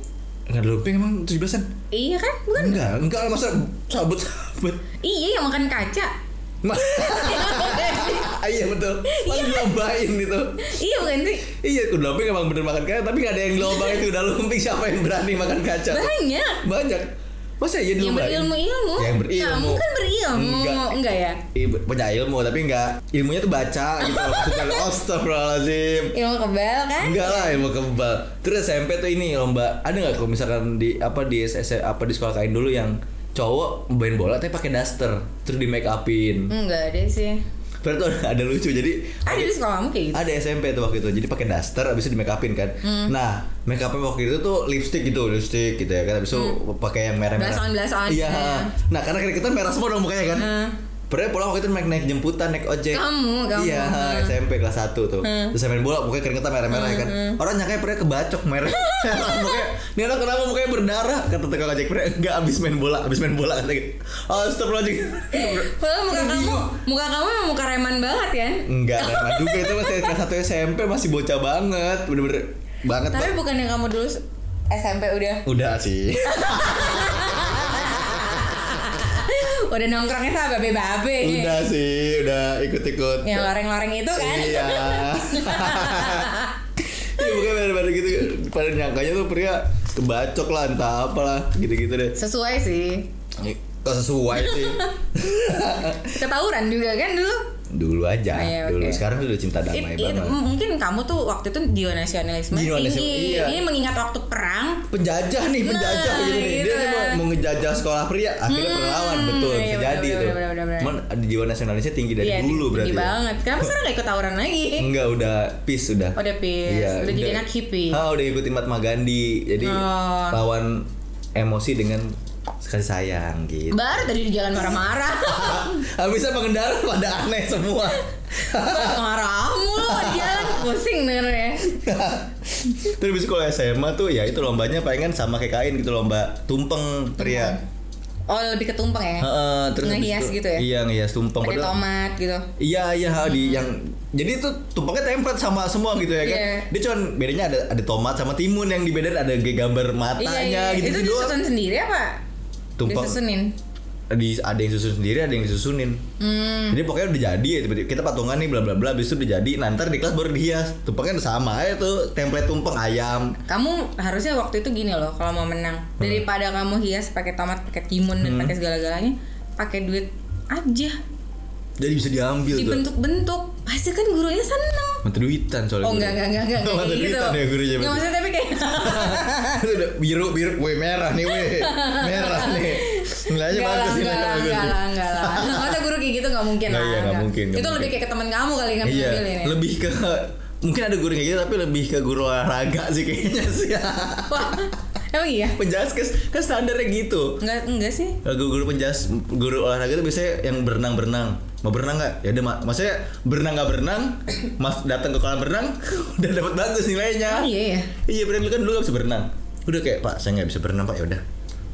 enggak ada lumping emang 17-an? Iya kan? Bukan? Enggak, enggak masa sabut sabut. Iya yang makan kaca. Iya betul. Masih dilombain gitu. iya bukan sih? Iya, kuda lumping emang bener makan kaca, tapi nggak ada yang dilombain kuda lumping siapa yang berani makan kaca? Banyak. Banyak. Masa iya Yang dilombain? berilmu-ilmu. Yang berilmu. Kamu kan berilmu. Enggak. Enggak, ya? Ibu punya ilmu tapi enggak ilmunya tuh baca gitu loh maksudnya astagfirullahaladzim Ilmu kebal kan? enggak lah ilmu kebal terus SMP tuh ini lomba ada nggak kalau misalkan di apa di SS apa di sekolah kain dulu yang cowok main bola tapi pakai daster terus di make upin Enggak ada sih. Terus tuh ada, ada lucu jadi Ada di sekolahmu kayak gitu. ada SMP tuh waktu itu jadi pakai daster abis itu di make upin kan Hmm. nah make upin waktu itu tuh lipstick gitu lipstick gitu ya kan abis itu pakai yang merah merah Hmm. Belasan-belasan. iya Hmm. nah karena kita merah semua dong mukanya kan Hmm. Pernah pulang waktu itu naik naik jemputan naik ojek. Kamu, kamu. Iya Hmm. SMP kelas 1 tuh. Hmm. Terus main bola mukanya keringetan merah-merah ya kan. Orang nyangka pernah kebacok merah. mukanya, ini anak kenapa mukanya berdarah? Kata tukang ojek pernah enggak abis main bola, abis main bola kata gitu. Astagfirullahaladzim. Padahal muka kamu, muka kamu muka reman banget kan? Enggak, Rema juga itu masih kelas 1 SMP masih bocah banget, bener-bener banget. Tapi bukan yang kamu dulu SMP udah Udah sih. Udah nongkrongnya sama babe-babe. udah sih, udah ikut-ikut. Yang loreng-loreng itu kan. Iya. Iya bukan pada gitu pada nyangkanya tuh pria kebacok lah entah apalah gitu-gitu deh. Sesuai sih. Kok sesuai sih? Ketawuran juga kan dulu. Dulu aja, Oh, iya, dulu oke. sekarang udah cinta damai it- banget. mungkin kamu tuh waktu itu jiwa nasionalisme tinggi. iya. Ini mengingat waktu perang. penjajah nih penjajah Nah, gitu nih gitu. dia mau, mau ngejajah sekolah pria akhirnya Hmm, perlawan betul iya, bisa benar, jadi benar, tuh benar, benar, benar. cuman ada jiwa nasionalisnya tinggi dari Iya, dulu tinggi berarti ya? banget. Kenapa sekarang gak ikut tawuran lagi? enggak udah peace udah udah peace. Udah jadi anak hippie. ah udah ikutin Mahatma Gandhi jadi Oh. lawan emosi dengan kasih sayang gitu Baru tadi di jalan marah-marah. habisnya pengendara pada aneh semua marah mulu di jalan pusing dengernya. terus habis kalau SMA tuh ya itu lombanya palingan sama kayak kain gitu lomba tumpeng pria Oh, lebih ke tumpeng ya? Heeh, terus Ngehias itu- gitu ya? iya ngehias tumpeng Pakai tomat gitu. Iya iya ha, di yang jadi itu tumpengnya template sama semua gitu ya kan. Iya. Dia cuman bedanya ada ada tomat sama timun yang dibedain ada gambar matanya iya, iya. gitu Itu disusun sendiri apa? Tumpeng Disusunin. di ada yang susun sendiri ada yang disusunin. Hmm. Jadi pokoknya udah jadi ya tiba-tiba kita patungan nih bla bla bla habis itu udah jadi nanti di kelas baru dihias. Tumpengnya udah sama aja tuh template tumpeng ayam. Kamu harusnya waktu itu gini loh kalau mau menang Hmm. daripada kamu hias pakai tomat, pakai timun dan pakai segala-galanya, pakai duit aja Jadi bisa diambil tuh. dibentuk-bentuk. Pasti kan gurunya seneng. Mata duitan soalnya. Oh enggak enggak enggak enggak Mata kayak gitu. duitan ya gurunya. Enggak maksudnya tapi kayak Itu udah biru biru, weh merah nih weh, merah nih. Nilainya bagus enggak lah, enggak lah, enggak lah. Masa guru kayak gitu enggak mungkin Nggak, lah. iya, nggak enggak. mungkin, Itu lebih kayak ke teman kamu kali yang Iya, ngambil ini. lebih ke mungkin ada guru kayak gitu tapi lebih ke guru olahraga sih kayaknya sih. Wah, emang iya? penjas kan, kan standarnya gitu. Enggak enggak sih. Guru guru penjas guru olahraga itu biasanya yang berenang berenang. Mau berenang nggak? Ya udah, mak. maksudnya berenang nggak berenang, mas datang ke kolam berenang udah dapat bagus nilainya. Oh iya ya. Iya berenang kan dulu nggak bisa berenang. Udah kayak pak saya nggak bisa berenang pak ya udah.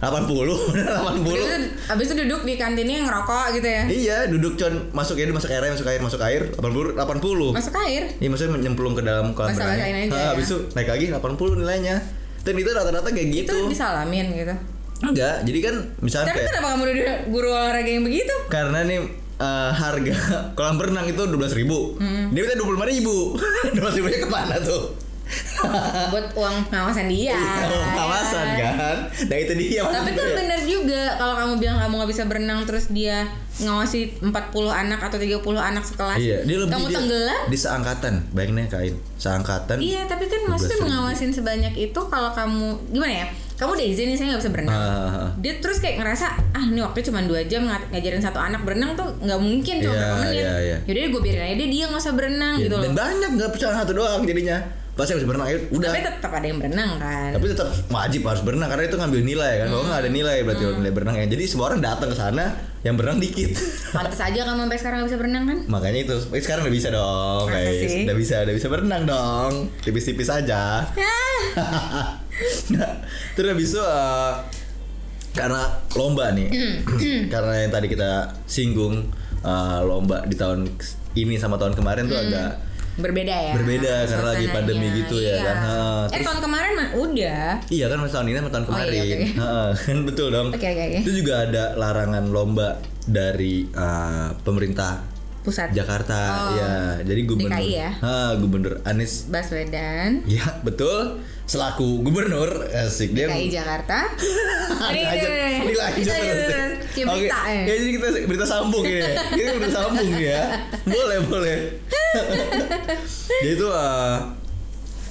80 udah 80 Abis itu, abis itu duduk di kantinnya ngerokok gitu ya. Iya, duduk con masuk ya, masuk air, masuk air, masuk air, 80 80. Masuk air. Iya maksudnya nyemplung ke dalam kolam Basah-basahin renangnya. aja. Habis itu naik lagi 80 nilainya. Dan itu rata-rata kayak gitu. Itu disalamin gitu. Enggak, jadi kan misalnya Tapi kayak kenapa kamu duduk guru olahraga yang begitu? karena nih eh, harga kolam berenang itu 12.000 ribu. Hmm. Dia minta 25 ribu. 12 ribunya ke mana tuh? Buat uang pengawasan dia. Kawasan ya kan? Nah itu dia Tapi kan maksudnya. bener juga kalau kamu bilang kamu nggak bisa berenang terus dia ngawasi 40 anak atau 30 anak sekelas. Iya, dia lebih kamu dia- tenggelam. Di seangkatan, bayangin kain. Seangkatan. Iya, tapi kan maksudnya 12.000. mengawasin sebanyak itu kalau kamu gimana ya? Kamu udah izin nih saya nggak bisa berenang. Ah, Dia terus kayak ngerasa ah ini waktu cuma dua jam ng- ngajarin satu anak berenang tuh nggak mungkin cuma Iya, berapa menit. iya, iya. Yaudah gue biarin aja dia dia nggak usah berenang Iya, gitu loh. Dan banyak nggak percaya satu doang jadinya. Pasti harus berenang, ayo udah. Tapi tetap ada yang berenang kan. Tapi tetap wajib harus berenang karena itu ngambil nilai kan. Kalau nggak ada nilai berarti nilai berenang ya. Jadi semua orang datang ke sana yang berenang dikit. Pantes aja kamu sampai sekarang nggak bisa berenang kan? Makanya itu eh, sekarang udah bisa dong, Masa guys. sih? Udah bisa, udah bisa berenang dong. Tipis-tipis aja. Ya. Terus habis itu eh, karena lomba nih. karena yang tadi kita singgung eh, lomba di tahun ini sama tahun kemarin tuh agak Berbeda ya. Berbeda, karena lagi pandemi gitu ya Iya. kan. Ha, eh terus- tahun kemarin mah udah. Iya kan tahun ini sama tahun Oh, iya, kemarin. oke. Heeh, kan betul dong. Oke, oke, oke. Itu juga ada larangan lomba dari uh, pemerintah Pusat Jakarta Oh, ya. Jadi gubernur DKI ya? Ha, gubernur Anies Baswedan Ya betul selaku gubernur asik dia DKI Jakarta. Ini, aja, ini, Kita- kita- kita Oke, berita ya. ya, jadi kita berita sambung ini. Kita berita sambung ya. Boleh, boleh. Jadi itu uh,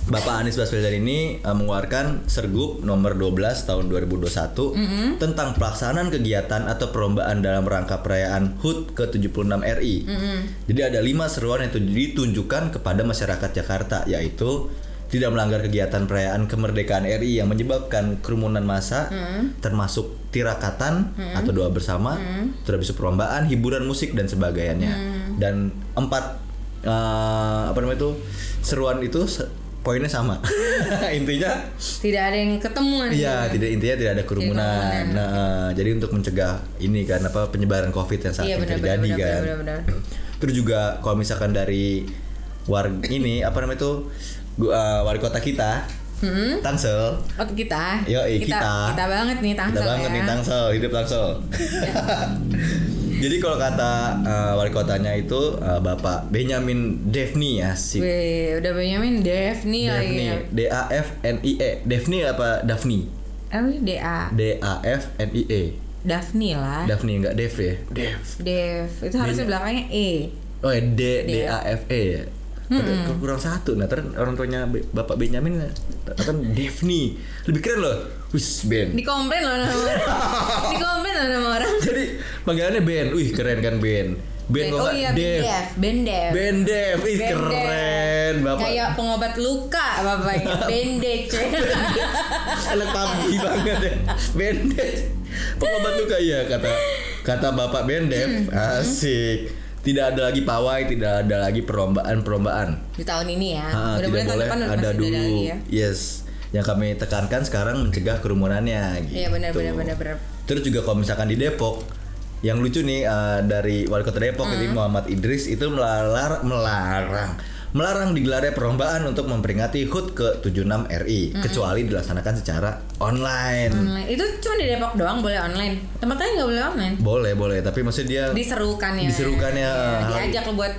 Bapak Anies Baswedan ini uh, mengeluarkan Sergup nomor 12 tahun 2021 tentang pelaksanaan kegiatan atau perlombaan dalam rangka perayaan HUT ke-76 RI. Jadi ada lima seruan yang ditunjukkan kepada masyarakat Jakarta yaitu tidak melanggar kegiatan perayaan kemerdekaan RI yang menyebabkan kerumunan massa termasuk tirakatan atau doa bersama, terus habis itu perlombaan, hiburan musik dan sebagainya. Dan empat eh, apa namanya itu seruan itu se- poinnya sama. Intinya Tidak ada yang ketemuan. Iya, tidak intinya tidak ada kerumunan. kerumunan. Nah, jadi untuk mencegah ini kan apa penyebaran Covid yang saat Iya ini benar benar terjadi benar kan. benar benar. Terus juga kalau misalkan dari warga ini apa namanya itu gu- uh, wali kota kita Hmm? Tangsel. Oh kita. Yoi, kita. Kita banget nih Tangsel Kita banget ya. nih Tangsel, hidup Tangsel. Jadi kalau kata eh, wali kotanya itu eh, Bapak Benjamin Devni ya sih. Wih, udah Benyamin Devni lagi. Ya. D A F N I E. Devni apa Daphne? Eh, DA. D A F N I E. Daphne lah. Daphne enggak Dev ya? Dev. Dev. Itu harusnya belakangnya E. Oh ya D D. A F E ya. Kalau kurang satu nah terus orang tuanya Bapak Benjamin kan Devni lebih keren loh wis Ben Dikomplain loh nama orang. Dikomplain loh nama orang. jadi panggilannya Ben wih keren kan Ben Ben kok oh iya, Dev Ben Dev. Ben Dev. Ben Dev ih Ben keren Dev. Bapak Kayak pengobat luka bapaknya. Bandage. anak papi banget ya Bendev pengobat luka iya kata kata Bapak Bendev Hmm. asik tidak ada lagi pawai tidak ada lagi perlombaan perlombaan Di tahun ini ya. Ah, Mudah-mudahan tidak tahun depan ada masih dulu. lagi ya. Yes. Yang kami tekankan sekarang mencegah kerumunannya gitu. Iya benar benar benar benar. Terus juga kalau misalkan di Depok yang lucu nih eh, dari wali kota Depok ini Muhammad Idris itu melarang melarang melarang digelarnya perlombaan untuk memperingati HUT ke-76 RI Hmm. kecuali dilaksanakan secara online. Online. Itu cuma di Depok doang boleh online. Tempat lain nggak boleh online. Boleh, boleh, tapi maksudnya dia Diserukan ya. Diserukannya, Iya, hal- diajak lo buat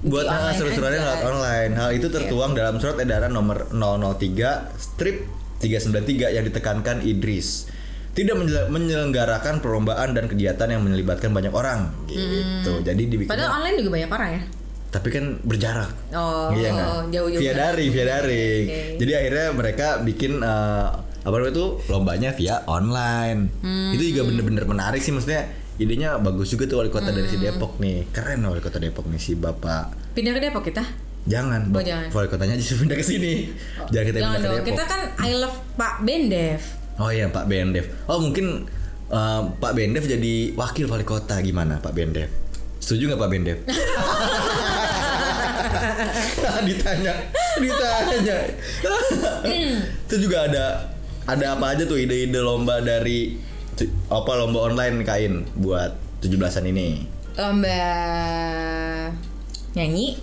buat ah, online seru-seruannya lewat online. Hal itu tertuang dalam surat edaran nomor 003 strip 393 yang ditekankan Idris. Tidak menyelenggarakan perlombaan dan kegiatan yang melibatkan banyak orang gitu. Jadi dibikin Padahal online juga banyak orang ya. Tapi kan berjarak. Oh, Iya nggak? oh, jauh. Via daring, via daring. Oke. Jadi akhirnya mereka bikin eh, apa namanya itu lombanya via online. Hmm. Itu juga bener-bener menarik sih maksudnya. Idenya bagus juga tuh wali kota dari si Hmm. Depok nih. Keren wali kota Depok nih si Bapak Pindah ke Depok kita. Jangan, Oh, jangan. wali kotanya justru pindah ke sini. Jangan kita Jangan pindah ke dong. Depok. Kita kan I love Pak Bendev. Oh iya Pak Bendev. Oh mungkin eh, Pak Bendev jadi wakil wali kota gimana Pak Bendev? Setuju nggak Pak Bendev? ditanya, ditanya. Itu juga ada ada apa aja tuh ide-ide lomba dari apa lomba online kain buat 17-an ini? Lomba nyanyi,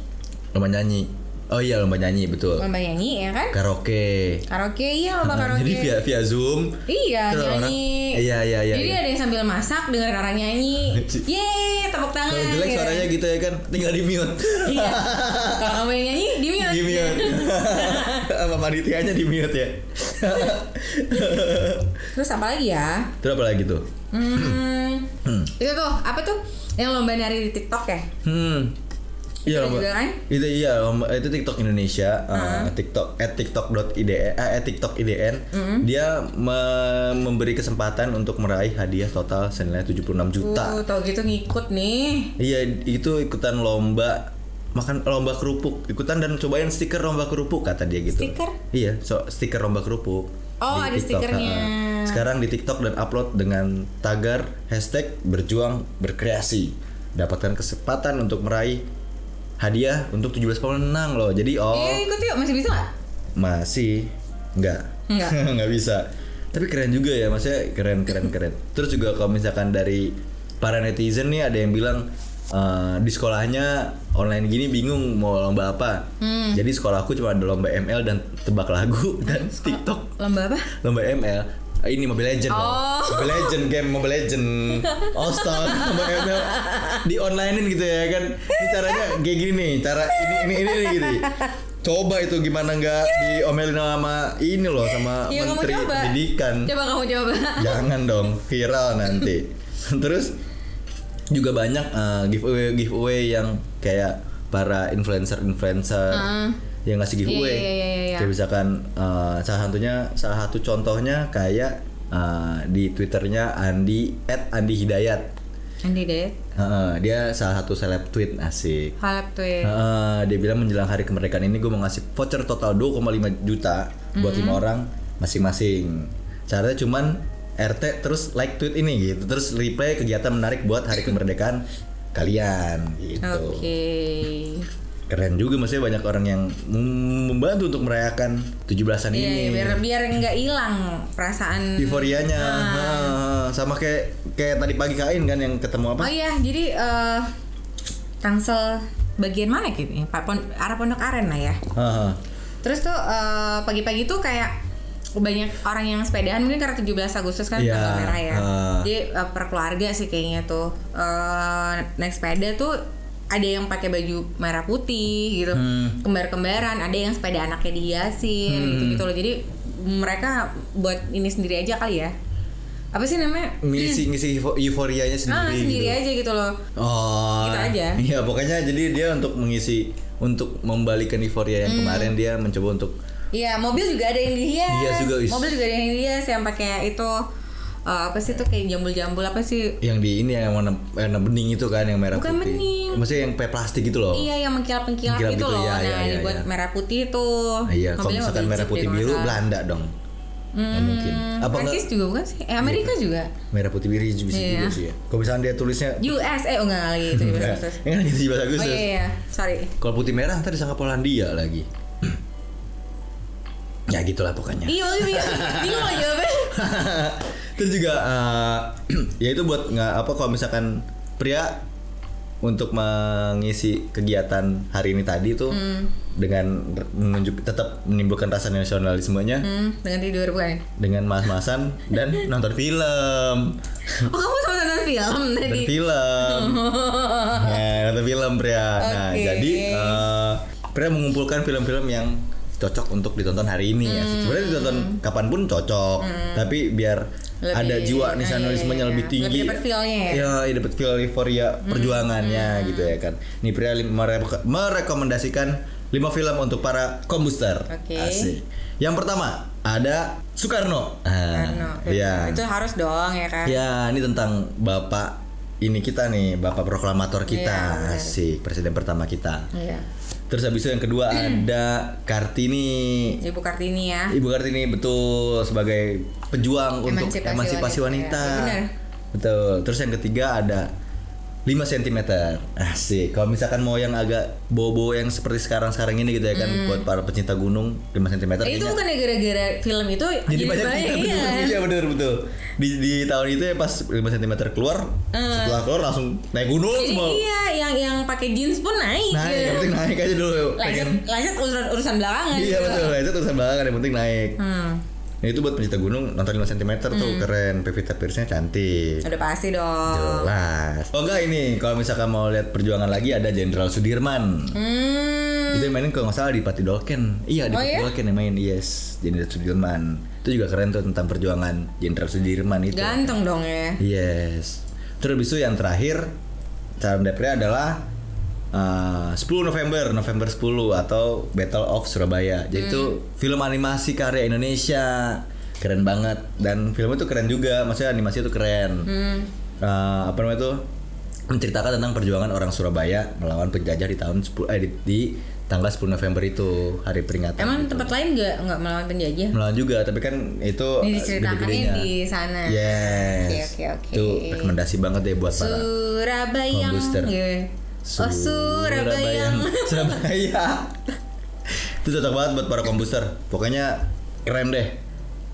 Lomba nyanyi. Oh iya lomba nyanyi betul. lomba nyanyi ya kan? Karaoke. Karaoke iya lomba karaoke. Jadi via via Zoom. Iya Terus orang- nyanyi. Iya iya iya. Jadi iya. ada yang sambil masak dengerin orang nyanyi. Yeay tepuk tangan. Kalau jelek gitu. suaranya gitu ya kan, tinggal di mute. Iya. Kalau kamu yang nyanyi di mute. di mute. Sama panitianya di mute ya. Terus apa lagi ya? Terus apa lagi tuh? Hmm, Hmm. itu tuh apa tuh? Yang lomba nari di TikTok ya? Hmm. Iya lomba. juga kan? Itu iya lomba itu TikTok Indonesia, uh, TikTok at tiktok.idn eh, tiktok IDN. Dia me- memberi kesempatan untuk meraih hadiah total senilai 76 juta. Uh, tau gitu ngikut nih. Iya, itu ikutan lomba makan lomba kerupuk, ikutan dan cobain stiker lomba kerupuk kata dia gitu. Stiker? Iya, so stiker lomba kerupuk. Oh, di ada TikTok, stikernya. ha-ha. Sekarang di TikTok dan upload dengan tagar hashtag berjuang berkreasi. Dapatkan kesempatan untuk meraih hadiah untuk 17 pemenang loh. Jadi oh Iya ikut yuk masih bisa nggak? masih nggak Nggak. nggak bisa. Tapi keren juga ya, maksudnya keren keren keren. Terus juga kalau misalkan dari para netizen nih ada yang bilang eh, di sekolahnya online gini bingung mau lomba apa. Hmm. Jadi sekolahku cuma ada lomba ML dan tebak lagu dan TikTok Lomba apa? lomba ML ini Mobile Legend loh. Oh. Mobile Legend game Mobile Legend All Star lomba ML di onlinein gitu ya kan ini caranya kayak gini nih cara ini ini ini, ini gitu coba itu gimana nggak diomelin sama ini loh sama kamu menteri coba. pendidikan Coba kamu coba. jangan dong viral nanti terus juga banyak uh, giveaway giveaway yang kayak para influencer influencer Ah. Yang ngasih giveaway Iya, iya, iya, iya, iya. kayak misalkan uh, salah satunya salah satu contohnya kayak uh, di twitternya Andi at Andi Hidayat Andi deh. Heeh, dia salah satu seleb tweet asik tuh ya. Heeh, dia bilang menjelang hari kemerdekaan ini gue mau ngasih voucher total 2,5 juta buat lima orang masing-masing. Caranya cuman RT terus like tweet ini gitu, terus replay kegiatan menarik buat hari kemerdekaan kalian gitu. Oke. Keren juga maksudnya banyak orang yang mem- membantu untuk merayakan 17-an Iya, ini. iya, biar biar nggak hilang perasaan. Euforianya Ah. Heeh, sama kayak kayak tadi pagi kain kan yang ketemu apa? Oh iya, jadi eh Tangsel bagian mana gitu ya? Pak Pon arah Pondok Aren lah ya. Heeh. Terus tuh eh, pagi-pagi tuh kayak banyak orang yang sepedaan mungkin karena 17 Agustus kan Iya, tanggal merah ya. ah. Jadi eh, per keluarga sih kayaknya tuh eh, naik sepeda tuh ada yang pakai baju merah putih gitu, Hmm. kembar-kembaran, ada yang sepeda anaknya dihiasin gitu-gitu loh. Jadi mereka buat ini sendiri aja kali ya. Apa sih namanya? ngisi ngisi eufo- euforianya sendiri. ah, sendiri gitu. aja gitu loh. Oh. Gitu aja. Iya, pokoknya jadi dia untuk mengisi untuk membalikan euforia yang Hmm. kemarin dia mencoba untuk Iya, mobil juga ada yang dihias. Dihias juga, wis. Mobil juga ada yang dihias yang pakai itu eh, apa sih tuh kayak jambul-jambul apa sih? yang di ini yang warna, warna bening itu kan yang merah Bukan putih. bening. Maksudnya yang kayak plastik gitu loh. Iya, yang mengkilap-mengkilap Mengkilap gitu gitu, loh. iya, nah, iya, iya, dibuat iya. merah putih tuh. Ah, iya, kalau misalkan merah putih biru salah. Belanda dong. Nggak mungkin. Apa Prancis enggak? juga bukan sih? Eh, Amerika juga. Merah putih biru bisa Iya. juga sih ya. Kalau misalnya dia tulisnya USA oh enggak lagi itu Enggak, Agustus. lagi 17 Oh Agustus. iya iya, sorry. Kalau putih merah ntar disangka Polandia lagi. Ya gitulah pokoknya. Iya, iya, bingung loh jawabnya. Terus juga eh, ya itu buat nggak apa kalau misalkan pria untuk mengisi kegiatan hari ini tadi tuh Hmm. dengan menunjuk tetap menimbulkan rasa nasionalismenya Hmm, dengan tidur bukan? dengan mas-masan dan nonton film Oh kamu sama nonton film tadi? film nah, nonton film pria nah Oke. jadi eh, pria mengumpulkan film-film yang cocok untuk ditonton hari ini ya Hmm. sebenarnya ditonton kapan pun cocok tapi biar Lebih- ada jiwa nasionalismenya iya, iya, lebih tinggi Lebih feel-nya ya? ya iya, dapet feel euforia perjuangannya Hmm. gitu ya kan nih pria merek- merekomendasikan 5 film untuk para kombuster Oke. Asik. yang pertama ada Soekarno ah, Karena iya itu harus dong ya kan? Ya, ini tentang Bapak ini kita nih, Bapak proklamator kita, benar. asik, presiden pertama kita. Iya. Terus habis itu yang kedua ada Kartini. Ibu Kartini ya. Ibu Kartini betul sebagai pejuang untuk Emansipasi emansipasi wanita. wanita. Benar. Betul. Terus yang ketiga ada 5 cm. Asik. Kalau misalkan mau yang agak bobo yang seperti sekarang-sekarang ini gitu ya kan buat para pecinta gunung 5 cm. Eh, itu bukan gara-gara film itu jadi banyak, iya, betul, iya. iya betul betul di, di tahun itu ya pas 5 cm keluar setelah keluar langsung naik gunung Jadi semua iya yang yang pakai jeans pun naik. naik gitu. yang penting naik aja dulu Lanjut, lanjut urusan urusan belakangan. iya gitu. betul itu tulisan belakang yang penting naik Hmm, Nah, itu buat pencinta gunung nonton 5 cm tuh keren Pevita Pierce-nya cantik udah pasti dong. jelas oh enggak ini kalau misalkan mau lihat perjuangan lagi ada Jenderal Sudirman Hmm. itu yang mainin kalau nggak salah di Pati Dolken iya di Oh, Pati iya? Dolken yang main yes Jenderal Sudirman itu juga keren tuh tentang perjuangan Jenderal Sudirman itu Ganteng dong ya. Yes. Terus itu yang terakhir calon DPR adalah uh, 10 November, November 10 atau Battle of Surabaya. Jadi itu film animasi karya Indonesia. Keren banget dan film itu keren juga, maksudnya animasi itu keren. Hmm. Uh, apa namanya itu? Menceritakan tentang perjuangan orang Surabaya melawan penjajah di tahun 10 eh di, di tanggal 10 November itu, hari peringatan. Emang gitu. tempat lain nggak nggak melawan penjajah? Melawan juga, tapi kan itu Ini uh, diceritakannya gede-gedenya. di sana. Yes. Oke, oke, oke. Itu rekomendasi banget deh buat para Surabaya. Gitu. Oh Surabaya. Surabaya. itu cocok banget buat para kombuster. Pokoknya keren deh.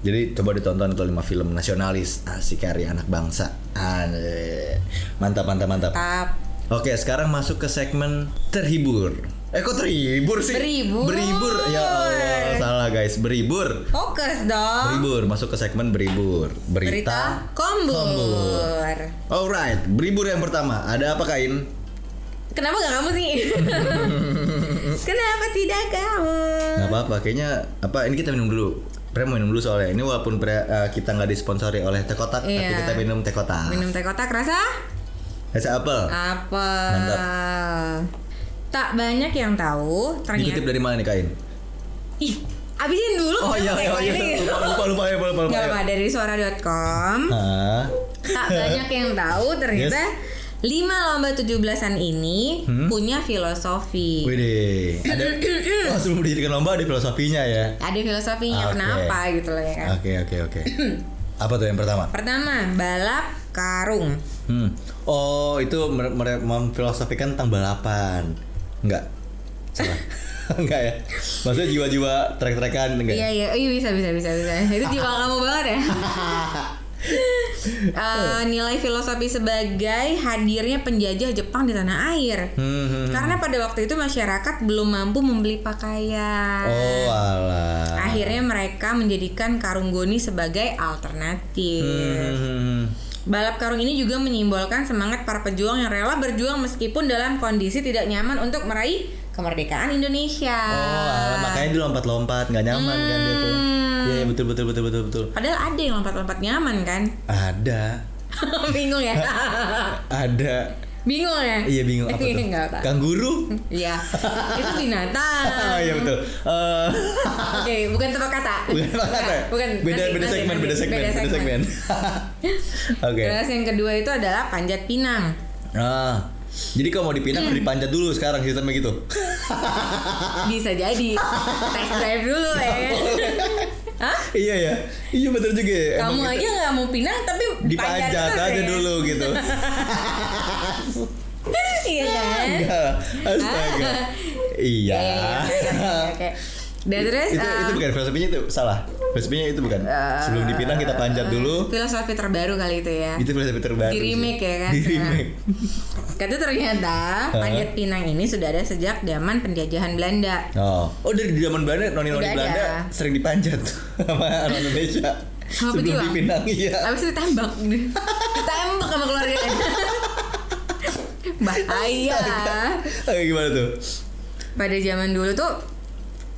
Jadi coba ditonton itu 5 film nasionalis asik karya anak bangsa. Ane. Mantap mantap mantap. Tap. Oke, sekarang masuk ke segmen terhibur. Eh kok terhibur sih? Berhibur. Berhibur. Ya Allah, salah guys. Berhibur. Fokus dong. Berhibur, masuk ke segmen berhibur. Berita, Berita kombur. Alright, berhibur yang pertama. Ada apa kain? Kenapa gak kamu sih? Kenapa tidak kamu? Nggak apa-apa, kayaknya apa ini kita minum dulu. Pre minum dulu soalnya. Ini walaupun pre, eh, kita nggak disponsori oleh teh kotak, tapi Iya. kita minum teh kotak. Minum teh kotak rasa? Rasa apel. Apa? Mantap. Tak banyak yang tahu ternyata. Dikutip dari mana nih kain? Ih, abisin dulu. Oh iya, iya, iya. Lupa, lupa, lupa, lupa, lupa, lupa. Nggak apa dari suara.com. Tak banyak yang tahu ternyata lima lomba 17-an ini Hmm? punya filosofi. Wih ada oh, sebelum lomba ada filosofinya ya. Ada filosofinya Oke. kenapa gitu loh ya kan. Oke oke oke. Apa tuh yang pertama? Pertama, balap karung. Hmm. Oh itu memfilosofikan tentang balapan. Enggak. Salah. enggak ya. Maksudnya jiwa-jiwa trek-trekan enggak? Iya iya, iya bisa bisa bisa bisa. Itu jiwa kamu banget ya. Eh, nilai filosofi sebagai hadirnya penjajah Jepang di tanah air. Hmm, hmm. Karena pada waktu itu masyarakat belum mampu membeli pakaian. Oh alah. Akhirnya mereka menjadikan karung goni sebagai alternatif. Hmm. Balap karung ini juga menyimbolkan semangat para pejuang yang rela berjuang meskipun dalam kondisi tidak nyaman untuk meraih kemerdekaan Indonesia. Oh makanya dia lompat-lompat nggak nyaman kan dia tuh. Hmm. Iya iya, betul betul betul betul betul. Padahal ada yang lompat-lompat nyaman kan? Ada. Bingung ya? Ada. Bingung ya? Iya bingung apa tuh? Nggak tahu. Kanguru? Iya, itu binatang. Oh iya betul. Eh, Oke, bukan tebak kata. bukan apa kata. Bukan. Beda nanti- beda nanti- segmen, nanti. beda segmen, beda segmen. Oke. Terus yang kedua itu adalah panjat pinang. Ah. Jadi kalau mau dipinang harus dipanjat dulu sekarang sistemnya gitu. Bisa jadi. Test drive dulu ya. Hah? iya ya. Iya betul juga ya. Kamu Emang aja nggak mau pinang tapi dipanjat aja ya? dulu gitu. iya kan? Enggak. Astaga. Iya. Iya, iya, iya. Dan terus itu, eh, itu bukan filosofinya itu salah. Filosofinya itu bukan. Sebelum dipinang kita panjat dulu. filosofi terbaru kali itu ya. Itu filosofi terbaru. Di sih. remake ya kan? Di remake. Kata ternyata panjat pinang ini sudah ada sejak zaman penjajahan Belanda. Oh, oh dari zaman Belanda, noni-noni Udah ada. Belanda sering dipanjat sama orang Indonesia. Sama Sebelum pejuang? dipinang iya. Habis itu ditembak. ditembak sama keluarganya. Bahaya. Oke, gimana tuh? Pada zaman dulu tuh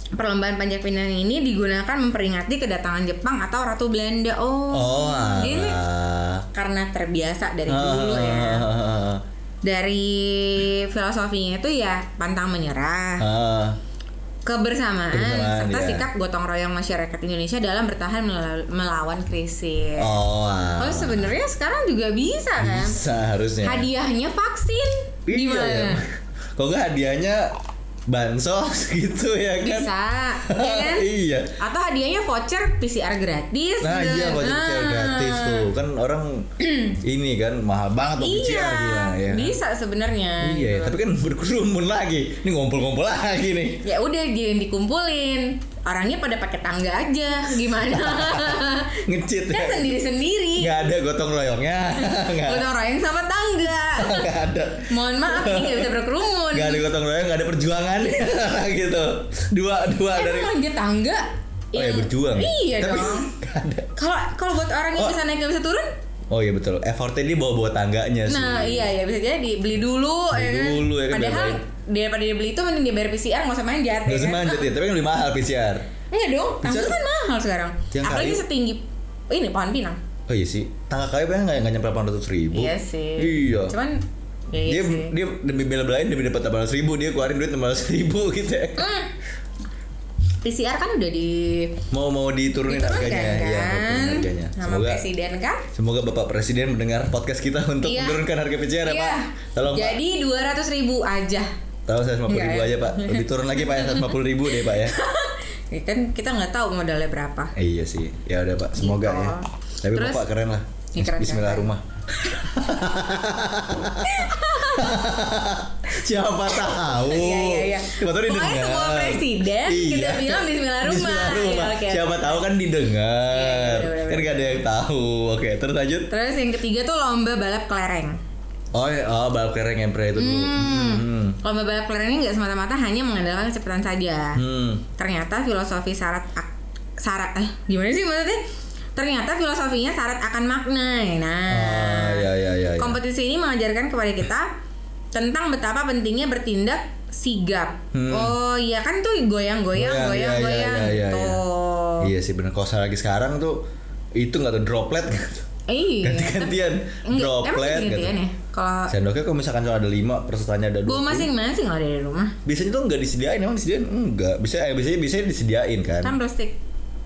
perlombaan panjat pinang ini digunakan memperingati kedatangan Jepang atau Ratu Belanda. Oh. Oh, Jadi karena terbiasa dari dulu ya. Ah, Dari filosofinya itu ya pantang menyerah, ah. kebersamaan, Kebersamaan, serta ya. sikap gotong royong masyarakat Indonesia dalam bertahan melawan krisis. Oh, alah. Kalau sebenarnya sekarang juga bisa kan? bisa harusnya. Hadiahnya vaksin. Iya, Gimana? ya. Kok nggak hadiahnya bansos gitu ya kan? Bisa, ya kan? iya. Atau hadiahnya voucher PCR gratis. Nah gitu. iya voucher PCR Ah. gratis tuh kan orang ini kan mahal banget tuh Iya, PCR gila ya. bisa sebenarnya. Iya, gitu. tapi kan berkerumun lagi. Ini ngumpul-ngumpul lagi nih. Ya udah jangan dikumpulin. Orangnya pada pakai tangga aja. Gimana? Ngecit kan ya. sendiri-sendiri. Nggak ada gotong royongnya. Gotong royong sama tangga. Nggak ada. Mohon maaf ini nggak bisa berkerumun. Nggak ada gotong royong, nggak ada perjuangan gitu. Dua dua dari Emang manjat tangga? Oh ya yang- berjuang. Iya Tapi dong. Kalau kalau buat orang yang Oh. bisa naik nggak bisa turun, Oh iya betul. Effortnya dia bawa-bawa tangganya sih. nah iya ya bisa jadi beli dulu. Beli ya kan? dulu, ya kan, Padahal daripada dia beli itu mending dia bayar PCR nggak usah manjat. Nggak ya usah manjat ya, tapi kan lebih mahal PCR. Enggak dong, tangga PCR kan mahal sekarang. Yang Apalagi setinggi ini pohon pinang. Oh iya sih. Tangga kayu pengen nggak nyampe 800 ribu. Iya sih. Iya. Cuman ya iya dia sih. dia demi bela-belain demi dapat 800 ribu dia keluarin duit 600 ribu gitu ya. Hmm. PCR kan udah di Mau mau diturunin harganya kan ya, harganya. sama Semoga presiden kan? semoga Bapak Presiden mendengar podcast kita untuk Iya. menurunkan harga PCR ya, Iya. Pak. Tolong. Jadi dua ratus ribu aja. Tahu saya 50 ribu Enggak ya? aja Pak. Lebih turun lagi Pak ya 150 ribu deh Pak ya. Ya kan kita nggak tahu modalnya berapa. Eh, iya sih. Ya udah Pak. Semoga Gitu. ya. Tapi Terus- Bapak keren lah. Ya, keren, Bismillah keren. rumah. Siapa tahu. Iya, iya, iya. Pokoknya semua presiden kita bilang Bismillah rumah. Bismillah rumah. Iya, oke. Siapa tahu kan didengar. Iya, iya, bener-bener. kan gak ada yang tahu. Oke, terus lanjut. Terus yang ketiga tuh lomba balap kelereng. Oh, iya, oh balap kelereng emperor itu dulu. Hmm. Lomba balap kelereng ini nggak semata-mata hanya mengandalkan kecepatan saja. Hmm. Ternyata filosofi syarat ak- syarat eh gimana sih maksudnya? Ternyata filosofinya syarat akan makna. Nah, Ah, ya ya ya. ya. kompetisi ini mengajarkan kepada kita tentang betapa pentingnya bertindak sigap. Hmm. Oh iya kan tuh goyang-goyang, Goyang, goyang, iya, iya, goyang. iya, iya, iya. Tuh. Iya sih bener. Kalau lagi sekarang tuh itu nggak tuh droplet gitu. Iya. Ganti-gantian droplet gitu. ya? Kalau Sendoknya kalau misalkan cuma ada lima pesertanya ada dua. masing-masing lah dari rumah. Biasanya tuh nggak disediain, emang disediain enggak. Bisa eh, biasanya biasanya disediain kan. Kan plastik.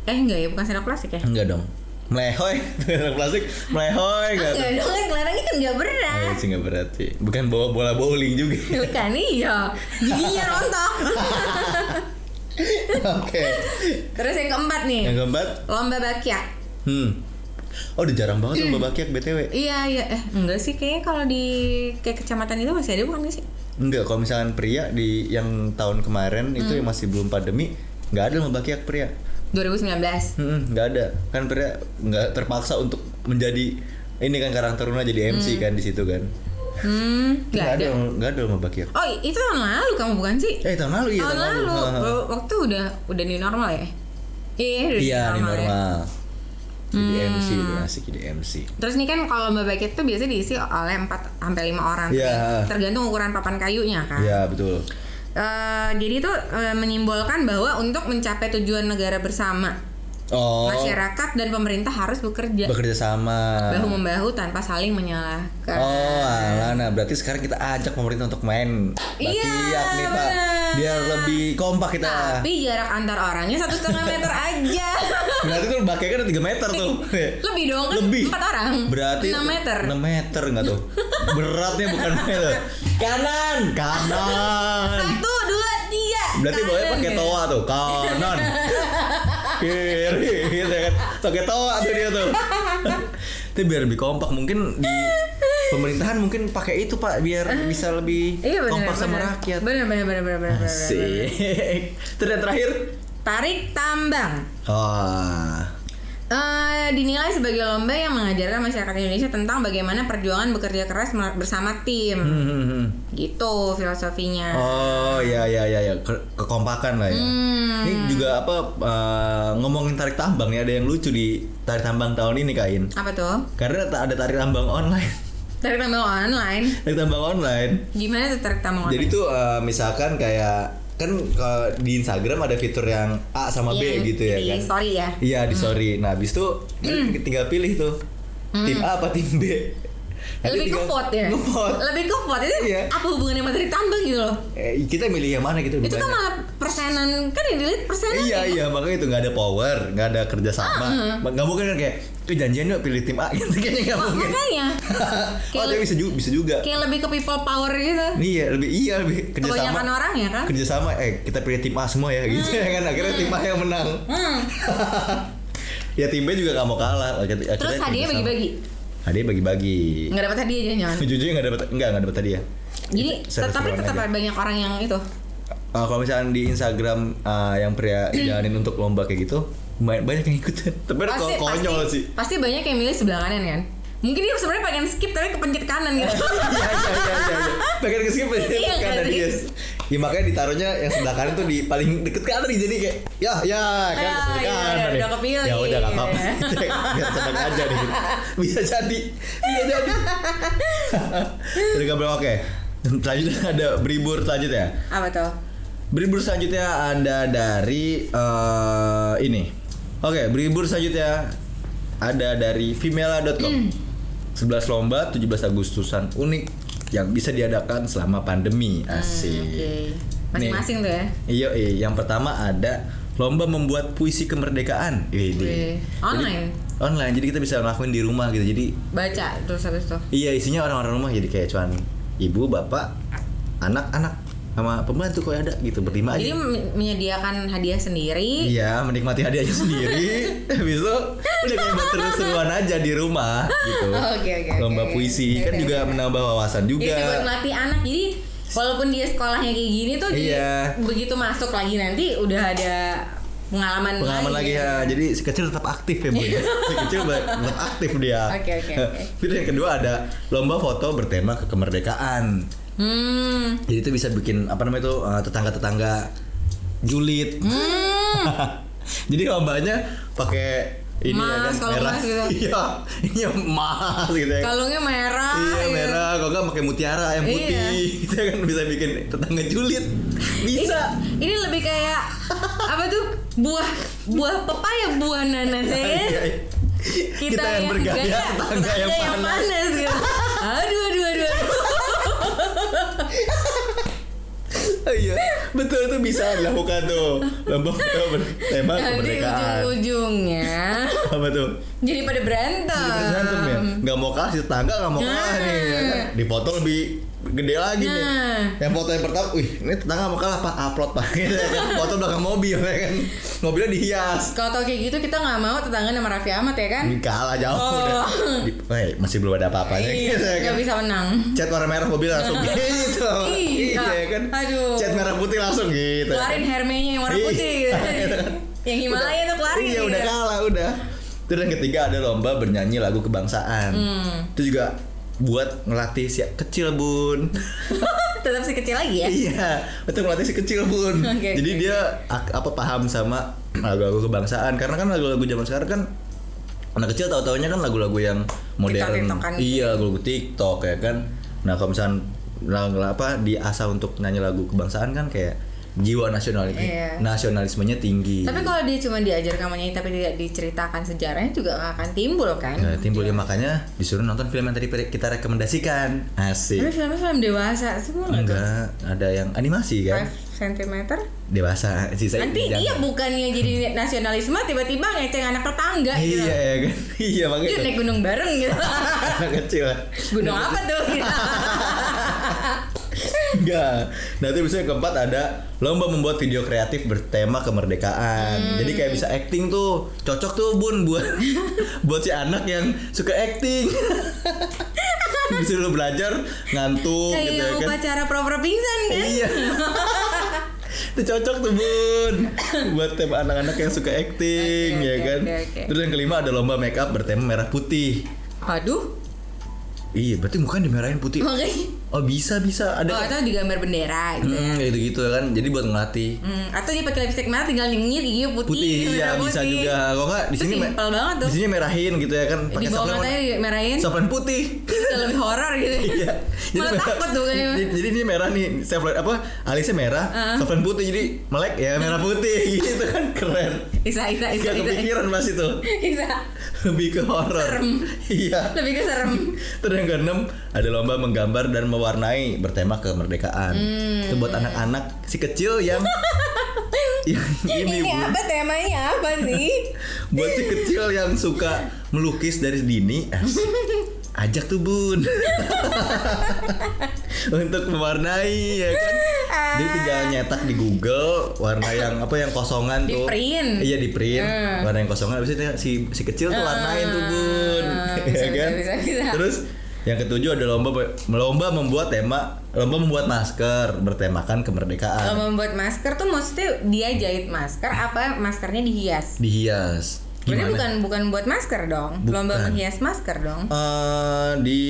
Eh enggak ya, bukan sendok plastik ya? Enggak dong. Melehoy, Sendok plastik, melehoy enggak. Enggak dong, kan kelerengnya kan enggak berat. Eh, sih nggak berarti. Bukan bawa bola bowling juga. Bukan iya. Giginya rontok. Oke. Terus yang keempat nih, Yang keempat, lomba bakyak. hmm. Oh, udah jarang banget lomba bakyak BTW. Iya iya eh enggak sih kayaknya kalau di kayak kecamatan itu masih ada bukan sih? Enggak, kalau misalkan pria di yang tahun kemarin itu Hmm. yang masih belum pandemi, nggak ada lomba bakyak pria. 2019. Hmm, nggak ada. Kan pria nggak terpaksa untuk menjadi ini kan karakter Luna jadi MC kan di situ kan. Hmm, nggak ada. Nggak ada lomba bakir. Oh, itu tahun lalu kamu bukan sih? Eh tahun lalu iya tahun lalu. Heeh. Waktu udah udah new normal ya? Iya, udah Iya ya. normal. Jadi Hmm. MC itu asik jadi MC. Terus nih kan kalau lomba bucket tuh biasanya diisi oleh 4 sampai 5 orang. Iya. Tergantung ukuran papan kayunya kan. Iya betul. Eh, jadi itu menyimbolkan bahwa untuk mencapai tujuan negara bersama, Oh. masyarakat dan pemerintah harus bekerja Bekerja sama. bahu membahu tanpa saling menyalahkan. Oh, alah, nah berarti sekarang kita ajak pemerintah untuk main Iya, bakiak nih pak, biar lebih kompak kita. Tapi jarak antar orangnya satu setengah meter aja. Berarti tuh bakiaknya udah 3 meter tuh. Lebih dong kan Lebih. empat orang. Berarti 6 meter. 6 meter enggak tuh? Beratnya bukan meter. Kanan, kanan. Satu, dua, tiga. Berarti boleh Kanan pakai ya? toa tuh, kanan. Kiri gitu kan. Pakai toa tuh dia tuh. Itu biar lebih kompak mungkin di pemerintahan mungkin pakai itu Pak biar bisa lebih Iya benar. kompak sama rakyat. Benar benar benar. benar, benar. Asik. Terus yang terakhir Tarik tambang. Wah. Eh, dinilai sebagai lomba yang mengajarkan masyarakat Indonesia tentang bagaimana perjuangan bekerja keras bersama tim. Hmm, hmm, hmm. Gitu filosofinya. Oh ya ya ya ya Ke- kekompakan lah ya. Hmm. Ini juga apa eh, ngomongin tarik tambang nih ada yang lucu di tarik tambang tahun ini kain. Apa tuh? Karena tak ada tarik tambang online. Tarik tambang online. tarik tambang online. Gimana tuh tarik tambang online? Jadi tuh eh, misalkan kayak kan kalau di Instagram ada fitur yang A sama B Iya, gitu ya di kan. story ya. Iya di story. Nah habis itu tinggal pilih tuh tim A apa tim B. Lebih ke vote ya. Lebih ke vote itu Iya. apa hubungannya sama tarik tambang gitu loh? Eh, kita milih yang mana gitu. Itu kan malah persenan kan yang dilihat persenan Iya ya. iya makanya itu nggak ada power, nggak ada kerjasama, Ah, nggak mungkin kan kayak tuh janjian yuk pilih tim A gitu kayaknya nggak mungkin. makanya oh tapi bisa juga bisa juga. kayak lebih ke people power gitu. Iya lebih iya lebih kerjasama. Kebanyakan orang ya kan? Kerjasama eh kita pilih tim A semua ya gitu ya kan akhirnya tim A yang menang. Hmm. ya tim B juga nggak mau kalah. Akhirnya, Terus hadiahnya kerjasama. Bagi-bagi. Hadiah bagi-bagi. Nggak dapat hadiah jangan. Jujur nggak dapat enggak nggak dapat hadiah. Jadi tetap tetap aja. ada banyak orang yang itu. Uh, kalau misalnya di Instagram uh, yang pria jalanin untuk lomba kayak gitu, banyak, banyak yang ikutan. Tapi Pasti kok- konyol pasti, sih. pasti banyak yang milih sebelah kanan kan. Mungkin dia sebenarnya pengen skip tapi kepencet kanan gitu. Iya iya iya iya. iya. Pengen skip aja Iya nggak kanan sih? Ya makanya ditaruhnya yang sebelah kanan tuh di paling deket kanan nih jadi kayak ya ya kan Ya, sebelah iya, kanan udah- nih. udah kepilih. Ya udah nggak apa-apa. Biar seneng aja nih. Bisa jadi. Bisa jadi. Udah gambar oke. Selanjutnya ada beribur selanjutnya. Apa tuh? Beribur selanjutnya ada dari eh, ini. Oke, beribur selanjutnya ada dari femela.com. 11 lomba 17 Agustusan unik yang bisa diadakan selama pandemi. Asik. Hmm, Oke. Masing-masing tuh ya. Iya, iya. Yang pertama ada lomba membuat puisi kemerdekaan. Wih, online? online. Jadi kita bisa ngelakuin di rumah gitu. Jadi Baca terus habis itu. iya isinya orang-orang rumah jadi kayak cuman ibu, bapak, anak-anak sama pembantu kok ada gitu berlima aja. Jadi men- menyediakan hadiah sendiri. Iya, menikmati hadiahnya sendiri. Habis itu udah kayak buat seru-seruan aja di rumah gitu. Oke, oke, oke. Lomba puisi kan Oke, juga oke. menambah wawasan Iya juga. sih buat melatih anak. Jadi walaupun dia sekolahnya kayak gini tuh jadi Iya. begitu masuk lagi nanti udah ada pengalaman, Pengalaman lagi ya. Jadi si kecil tetap aktif ya, Bu. ya. si kecil tetap aktif dia. Oke, oke, oke. Terus yang kedua ada lomba foto bertema kemerdekaan. Hmm. Jadi itu bisa bikin apa namanya itu eh, tetangga-tetangga julid. Hmm. Jadi lombanya pakai ini ya Emas, kan merah. emas gitu. Iya, ini emas gitu ya. Kalungnya merah. Iya gitu. merah, kalau nggak pakai mutiara yang putih, Iya. itu kan bisa bikin tetangga julid. Bisa. Ini lebih kayak apa tuh buah buah pepaya buah nanas ya kan? Iya, iya. Kita, yang bergaya, gaya, tetangga yang panas. gitu. Aduh aduh aduh. aduh. Oh, iya, betul itu bisa dilakukan tuh. Lomba bertema Nanti kemerdekaan. ujung-ujungnya Apa tuh? jadi pada berantem. Jadi berantem ya. Nggak mau kalah si tetangga nggak mau kalah Nah. nih. Ya kan? Di foto lebih gede lagi nih. Nah. Yang foto yang pertama, wih ini tetangga mau kalah pak upload pak. Gitu ya kan. Foto belakang mobil ya kan. Mobilnya dihias. Kalau tau kayak gitu kita nggak mau tetangga sama Raffi Ahmad ya kan? Kalah jauh Oh. udah. Di, eh, masih belum ada apa-apanya Iya, gitu ya kan. bisa menang. Cat warna merah mobil langsung gitu. Iya. ya kan. Aduh. Cat merah putih langsung gitu. Keluarin Hermenya yang warna Iya. putih gitu. Yang Himalaya tuh kelar Iya gitu udah ya? kalah udah. Terus yang ketiga ada lomba bernyanyi lagu kebangsaan. Hmm. Itu juga buat ngelatih si kecil bun. Tetap si kecil lagi ya. iya, untuk ngelatih si kecil bun. Oke, Jadi oke, dia apa paham sama lagu-lagu kebangsaan karena kan lagu-lagu zaman sekarang kan anak kecil tahu-taunya kan lagu-lagu yang modern. TikTok-tiktokan gitu. Iya, lagu TikTok ya kan. Nah, kalau misalnya lagu apa diasah untuk nyanyi lagu kebangsaan kan kayak jiwa nasional Iya. nasionalismenya tinggi. Tapi kalau dia cuma diajarkan menyanyi tapi tidak diceritakan sejarahnya juga nggak akan timbul kan? Nah, timbul ya makanya disuruh nonton film yang tadi kita rekomendasikan. Tapi Asik. filmnya film dewasa semua nggak tuh? Enggak, ada yang animasi kan? 5 cm Dewasa sisa Nanti jangan. dia bukannya jadi nasionalisme tiba-tiba ngeceng anak tetangga gitu. Iya ya kan. Iya makanya. naik gunung bareng gitu. Anak kecil. gunung apa tuh? Gitu. Enggak. Bisa yang keempat ada lomba membuat video kreatif bertema kemerdekaan. Jadi kayak bisa acting tuh. Cocok tuh Bun buat buat si anak yang suka acting. bisa lu belajar ngantuk gitu ya Kayak kan. upacara proper pingsan kan? Iya. itu cocok tuh bun buat tema anak-anak yang suka acting Oke, ya oke, kan. oke, oke. Terus yang kelima ada lomba make up bertema merah putih. Waduh, Iya, berarti mukanya dimerahin putih. makanya. Oh bisa bisa ada. Oh, atau digambar bendera gitu. Hmm, gitu gitu kan. Jadi buat ngelatih. Hmm, atau dia pakai lipstick merah tinggal nyengir gigi putih, Putih iya merah bisa putih. juga. Kalau enggak di Itu sini simpel banget tuh. Di sini merahin gitu ya kan. Di bawah matanya dimerahin. softlens putih. Bisa lebih horor gitu. Iya. Malah merah- takut tuh kayaknya. Jadi, jadi ini merah nih, softlens apa? Alisnya merah, Ah. softlens putih jadi melek ya merah putih gitu kan keren. Isa, Isa, Isa, Gak kepikiran pas itu. Isa. Lebih ke horor. Serem. Iya. Lebih ke serem. Terus yang keenam ada lomba menggambar dan mewarnai bertema kemerdekaan. Hmm. Itu buat anak-anak si kecil yang yang ini, Ini Bu. apa temanya apa sih? Buat si kecil yang suka melukis dari dini, asik. ajak tuh bun untuk mewarnai ya kan. Dia tinggal nyetak di Google warna yang apa yang kosongan Di tuh. print. Iya di print. Hmm. Warna yang kosongan habis itu si si kecil tuh warnain tuh bun. Ah, ya kan. bisa, bisa, bisa. Terus yang ketujuh ada lomba lomba membuat tema lomba membuat masker bertemakan kemerdekaan. Kalau membuat masker tuh maksudnya dia jahit masker apa maskernya dihias? Dihias. Berarti Gimana? bukan bukan buat masker dong. Bukan. Lomba menghias masker dong. Eh, di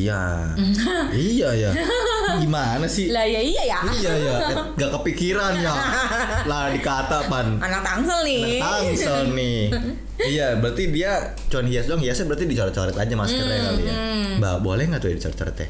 iya iya ya gimana sih Lah ya iya ya. iya ya Eh, nggak kepikiran ya lah dikata pan Anak tangsel nih. tangsel nih iya berarti dia cuman hias dong hiasnya berarti dicoret-coret aja maskernya kali ya mbak boleh nggak tuh ya dicoret-coret ya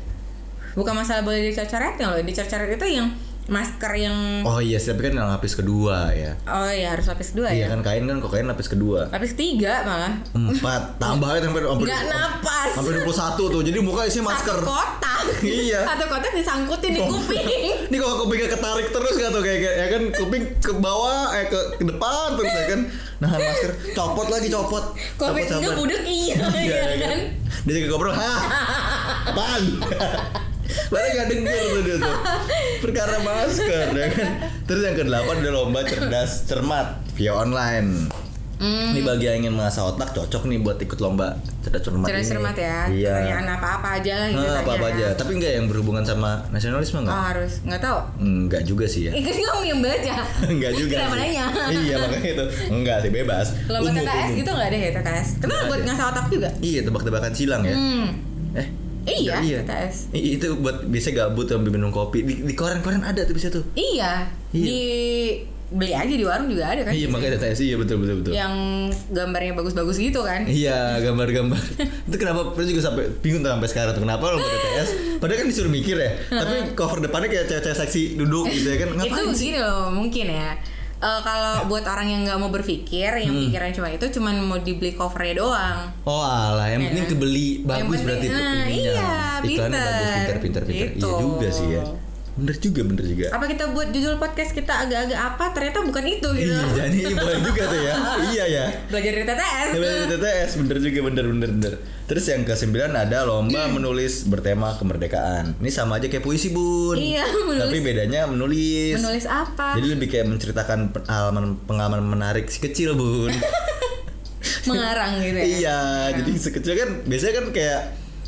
Bukan masalah boleh dicoret-coretnya loh. Dicoret-coret itu yang masker yang oh iya sih, tapi kan yang lapis kedua ya oh ya harus lapis dua iya ya. kan kain kan kok kain lapis kedua Lapis tiga malah. empat tambah aja sampai sampai Nggak napas. sampai 21 tuh jadi muka isinya masker Satu kotak. Iya. Satu kotak disangkutin di kuping. Ini kalau kupingnya ketarik terus gak tuh kayak kayak- ya kan kuping ke bawah eh ke, ke depan terus ya kan nahan masker copot lagi copot Covid Copot, enggak budek iya, Iya, iya ya kan. dia juga ngobrol hah apaan Baru gak denger tuh dia tuh Perkara masker ya kan Terus yang kedelapan ada lomba cerdas cermat Via online Hmm. Ini bagi yang ingin mengasah otak cocok nih buat ikut lomba cerdas cermat Cerdas ini. cermat ya. Iya Pertanyaan apa-apa aja lah gitu. Nah, apa apa tanya. aja Tapi enggak yang berhubungan sama nasionalisme Oh, enggak? harus nggak tahu. Enggak juga sih ya kan kamu yang baca. Enggak juga Kenapa nanya? Iya makanya itu Enggak sih bebas Lomba Umum, umum. gitu nggak ada ya TTS? Kenapa buat ngasah otak juga? Iya tebak-tebakan silang ya Hmm. Eh Iya, iya. TTS. I- Itu buat biasa gabut sambil minum kopi Di, di koran-koran ada tuh bisa tuh Iya. Iya. Di beli aja di warung juga ada kan? Iya makanya TTS iya betul betul betul Yang gambarnya bagus-bagus gitu kan? Iya gambar-gambar Itu kenapa Terus juga sampai bingung tuh sampai sekarang tuh Kenapa lo TTS Padahal kan disuruh mikir ya Tapi cover depannya kayak cewek-cewek seksi duduk gitu ya kan itu Ngapain sih gini loh mungkin ya Eh, kalau buat orang yang nggak mau berpikir yang Hmm. pikirannya cuma itu cuman mau dibeli covernya doang Oh alah, yang penting Iya. kebeli Yang bagus penting- berarti nah, ininya. iya, Iklannya pinter. bagus, pinter, pinter, pinter. Gitu. Iya juga sih ya. Bener juga, bener juga. apa kita buat judul podcast kita agak-agak apa ternyata bukan itu gitu Iya, jadi boleh juga tuh ya. iya ya. belajar dari TTS Ya, bener, TTS, bener juga, bener, bener, bener. Terus yang ke sembilan ada lomba menulis bertema kemerdekaan. Ini sama aja kayak puisi bun. Iya, menulis. Tapi bedanya menulis. menulis apa Jadi lebih kayak menceritakan pengalaman pengalaman menarik si kecil bun. mengarang gitu ya Iya, jadi si kecil kan biasanya kan kayak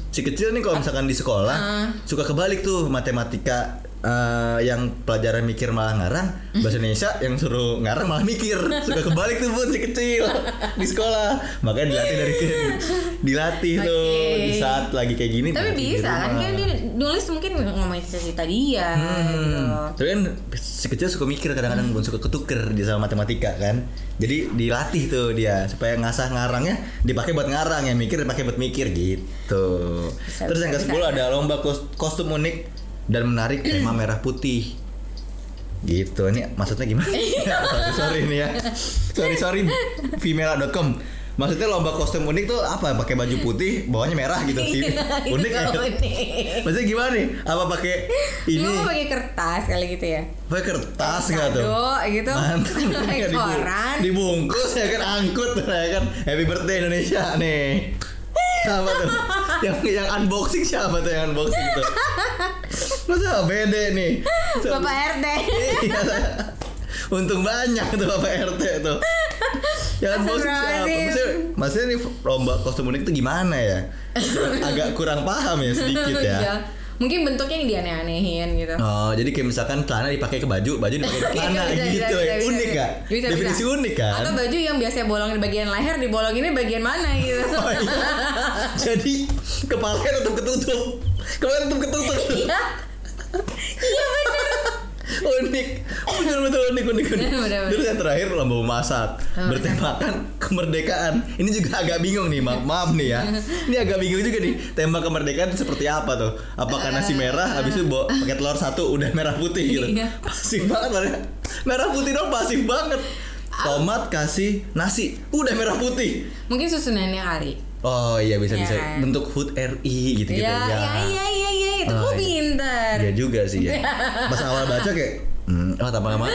si kecil nih kalau misalkan di sekolah Ah. suka kebalik tuh matematika eh, yang pelajaran mikir malah ngarang, bahasa Indonesia yang suruh ngarang malah mikir. Suka kebalik tuh pun si kecil di sekolah. Makanya dilatih dari ke, dilatih tuh Oke. di saat lagi kayak gini. Tapi di bisa kan dia nulis mungkin ngomongin cerita dia gitu. Hmm. Tapi kan si kecil suka mikir kadang-kadang pun suka ketuker dia sama matematika kan. Jadi dilatih tuh dia supaya ngasah ngarangnya dipakai buat ngarang yang mikir dipakai buat mikir gitu. Bisa, Terus yang bisa, ke-10 ada lomba kos- kostum unik dan menarik tema merah putih. Gitu. Ini maksudnya gimana? sorry, sorry ini ya. Sorry sorry female.com. Maksudnya lomba kostum unik tuh apa? Pakai baju putih, bawahnya merah gitu sih. Itu unik ya. Maksudnya gimana nih? Apa pakai ini? Lu pakai kertas kali gitu ya. Pakai kertas nggak tuh? Gitu. Mantap. Pakai koran. Dibungkus ya kan angkut ya kan. Happy birthday Indonesia nih. Siapa tuh? yang yang unboxing siapa tuh yang unboxing tuh? Masa beda nih? Bapak RT. Iya. Untung banyak tuh Bapak RT tuh. Yang unboxing siapa? Astagfirullahaladzim. Maksudnya, maksudnya nih lomba kostum unik tuh gimana ya? Agak kurang paham ya sedikit ya. Iya. Mungkin bentuknya yang dianeh-anehin gitu. Oh, jadi kayak misalkan celana dipakai ke baju, baju dipakai ke celana Bisa, bisa, gitu bisa, ya. bisa, unik gak? Bisa, Definisi bisa. unik kan? Atau baju yang biasa bolongin bagian leher dibolonginnya bagian mana gitu. Oh, iya. Jadi kepalanya tetap ketutup. Kepalanya tetap ketutup. Iya. Iya bener. unik. Betul betul unik unik unik. Bener, bener, Terus yang terakhir lomba memasak Oh, bertemakan kemerdekaan. Ini juga agak bingung nih, maaf, maaf nih ya. Ini agak bingung juga nih. Tema kemerdekaan seperti apa tuh? Apakah nasi merah habis itu bawa pakai telur satu udah merah putih gitu. Iya. Pasif banget mereka. Merah putih dong pasif banget. Tomat kasih nasi udah merah putih. Mungkin susunannya kali. Oh iya bisa Iya bisa kan? bentuk HUT RI gitu gitu Iya, iya, iya, iya, iya, itu Oh, kok iya. pinter. Iya juga sih ya. Pas awal baca kayak hmm, oh lama-lama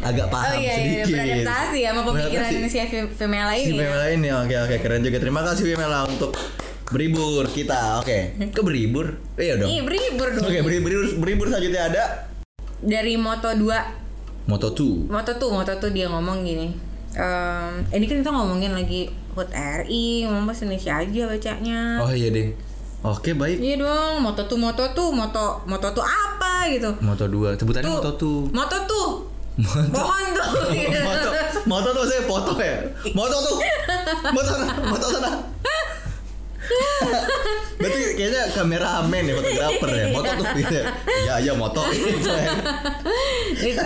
agak Oh paham iya, iya, sedikit. beradaptasi ya sama pemikiran si fem- female lain Si ya. Pemela ini oke oke keren juga. Terima kasih Pemela untuk beribur kita. Oke. Ke beribur? Iya dong. Ih, beribur dong. Oke, beribur beribur selanjutnya ada Dari Moto 2 Moto 2. Moto tuh, Moto tuh dia ngomong gini. Ehm, ini kan kita ngomongin lagi HUT RI, ngomong bahasa Indonesia aja bacanya. Oh iya deh. Oke baik. Iya dong, Moto tuh, Moto tuh, Moto, Moto tuh apa gitu? Moto 2. Sebutannya Moto 2. Moto tuh. Pohon tuh. gitu. Moto, moto tuh saya foto ya. Moto tuh. Moto sana, moto sana. Berarti kayaknya kameramen ya, fotografer ya. Moto tuh gitu. Ya, ya moto. Gitu itu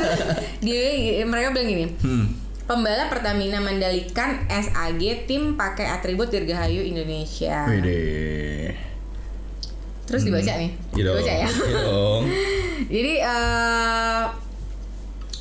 dia mereka bilang gini. Hmm. Pembalap Pertamina Mandalikan SAG tim pakai atribut Dirgahayu Indonesia. Wih Terus dibaca nih. Iya. Dibaca ya. Iya. Jadi eh,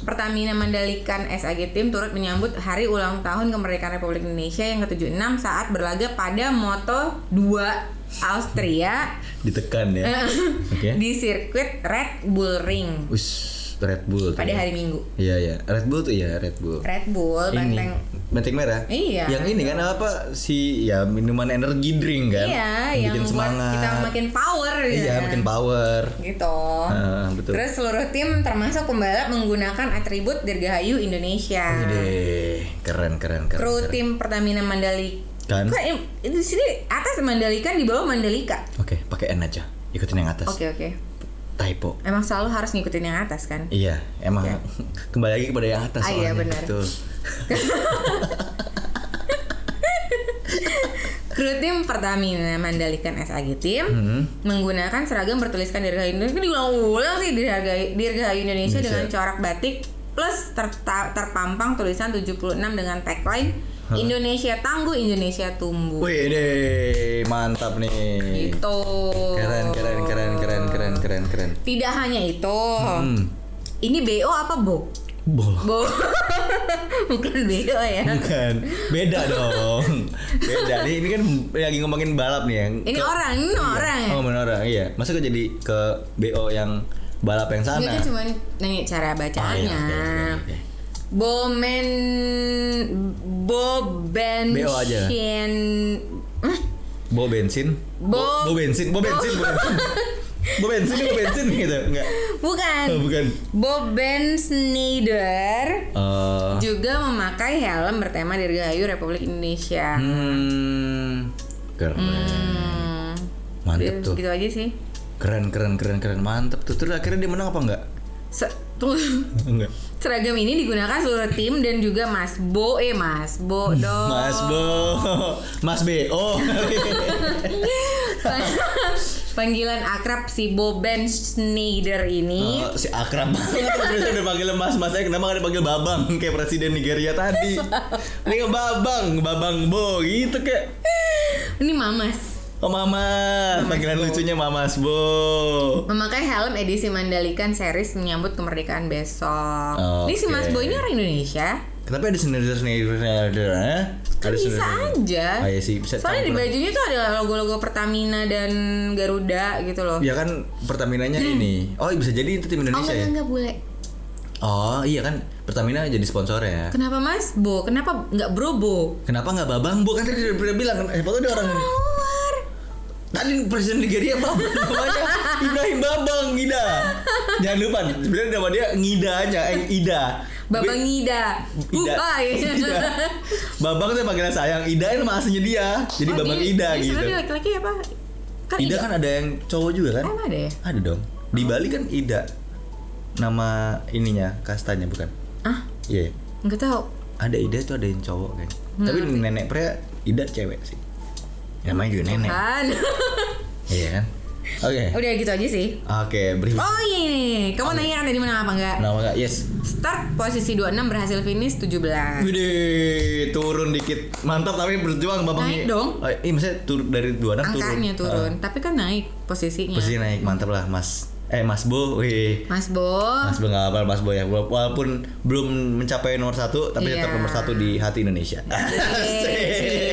Pertamina Mandalikan SAG Team turut menyambut hari ulang tahun kemerdekaan Republik Indonesia yang ke-76 saat berlaga pada Moto 2 Austria Ditekan ya. Oke. di sirkuit Red Bull Ring Us, Red Bull. pada hari Minggu. Iya ya, Red Bull tuh ya Red Bull. Red Bull ini benteng benteng merah. Iya. Yang ini kan apa si ya minuman energi drink kan? Iya, yang bikin semangat. kita makin power Iya, ya. makin power. gitu. Ah, betul. Terus seluruh tim termasuk pembalap menggunakan atribut Dirgahayu Indonesia. Ide, keren keren keren. Kru keren. tim Pertamina Mandalika. Kan? Kok di sini atas Mandalika di bawah Mandalika. Oke, pakai N aja. Ikutin yang atas. Oke oke. Typo. Emang selalu harus ngikutin yang atas kan? Iya, emang kembali lagi kepada yang atas Ah, iya, benar. Betul. Kru tim Pertamina Mandalikan SAG Team Hmm. menggunakan seragam bertuliskan Dirgahayu Indonesia. Ini diulang-ulang sih Dirgahayu, Dirgahayu Indonesia Bisa. dengan corak batik plus terta- terpampang tulisan 76 dengan tagline Indonesia tangguh, Indonesia tumbuh. Wih deh, mantap nih. Gitu. Keren keren keren keren keren keren keren. Tidak hanya itu. Hmm. Ini BO apa Bo? Bola. Bo. Bukan BO ya. Bukan, beda dong. Beda nih, ini kan lagi ngomongin balap nih yang. Ini ke- orang, ini orang ya. Oh, bener orang, iya. Masa kok jadi ke BO yang balap yang sana? Kan cuma nanya cara Oh, bacanya. iya, oke, oke, oke. Bomen Boben BO aja. Bo bensin? Bo- bo bensin, bo bensin, bo bensin. Bo bensin, bo bensin gitu, enggak? Bukan Oh, bukan. Boben Schneider Eh, juga memakai helm bertema Dirgahayu Republik Indonesia. hmm, keren. Hmm. Mantep tuh. Gitu aja sih. Keren keren keren keren mantep tuh. Terus akhirnya dia menang apa enggak? Se-. Enggak. Seragam ini digunakan seluruh tim dan juga Mas Bo. Eh Mas Bo dong. Mas Bo, Mas B. Oh. Panggilan akrab si Bo Ben Schneider ini. Oh, si akrab. Banget udah panggil mas. Mas saya kenapa gak dipanggil babang? Kayak presiden Nigeria tadi. Ini babang. Babang bo. Gitu kayak. Ini Mamas oh mama panggilan lucunya mamas bo memakai helm edisi Mandalikan series menyambut kemerdekaan besok. Ini si. Mas Bo ini orang Indonesia. kenapa ada sendiri sendiri ada Kan bisa aja. oh, iya sih bisa Soalnya di bajunya tuh ada logo-logo Pertamina dan Garuda gitu loh. ya kan Pertaminanya ini oh bisa jadi itu tim oh Indonesia enggak ya enggak boleh. oh iya kan Pertamina jadi sponsor ya Kenapa Mas Bo? Kenapa nggak Bro Bo? Kenapa nggak babang bo kan tadi udah bilang eh ada orang Keluar. Tadi presiden Nigeria Babang namanya Ibrahim Babang Ngida. Jangan lupa sebenarnya nama dia Ngidanya, eh Ida. Babang Ida. Ida. Ida. Babang tuh panggilan sayang, Ida itu nama aslinya dia. Jadi Oh, Babang dia- Ida dia gitu. sebenarnya laki-laki apa? Kan Ida kan ada yang cowok juga kan? Emang ada ya? Ada dong. Di Bali kan Ida. Nama ininya kastanya bukan? Ah, Iya. nggak tahu. Ada Ida tuh ada yang cowok kan. Tapi nenek pria Ida cewek sih. Namanya juga nenek. Kan. Iya kan? Oke. Udah gitu aja sih. Oke, berikut. Oh iya, iya. kamu nanya tadi menang apa enggak? Nama enggak? Yes. Start posisi 26 berhasil finish 17. Widih, turun dikit. Mantap tapi berjuang Babang. Naik dong. Oh, iya, maksudnya turun dari 26 turun. Angkanya turun, Ah, tapi kan naik posisinya. posisi naik, mantap lah, Mas. Eh, Mas Bo, wih. Mas Bo. Mas Bo nggak apa Mas Bo ya. Walaupun belum mencapai nomor satu, tapi Iya. tetap nomor satu di hati Indonesia. Yeay.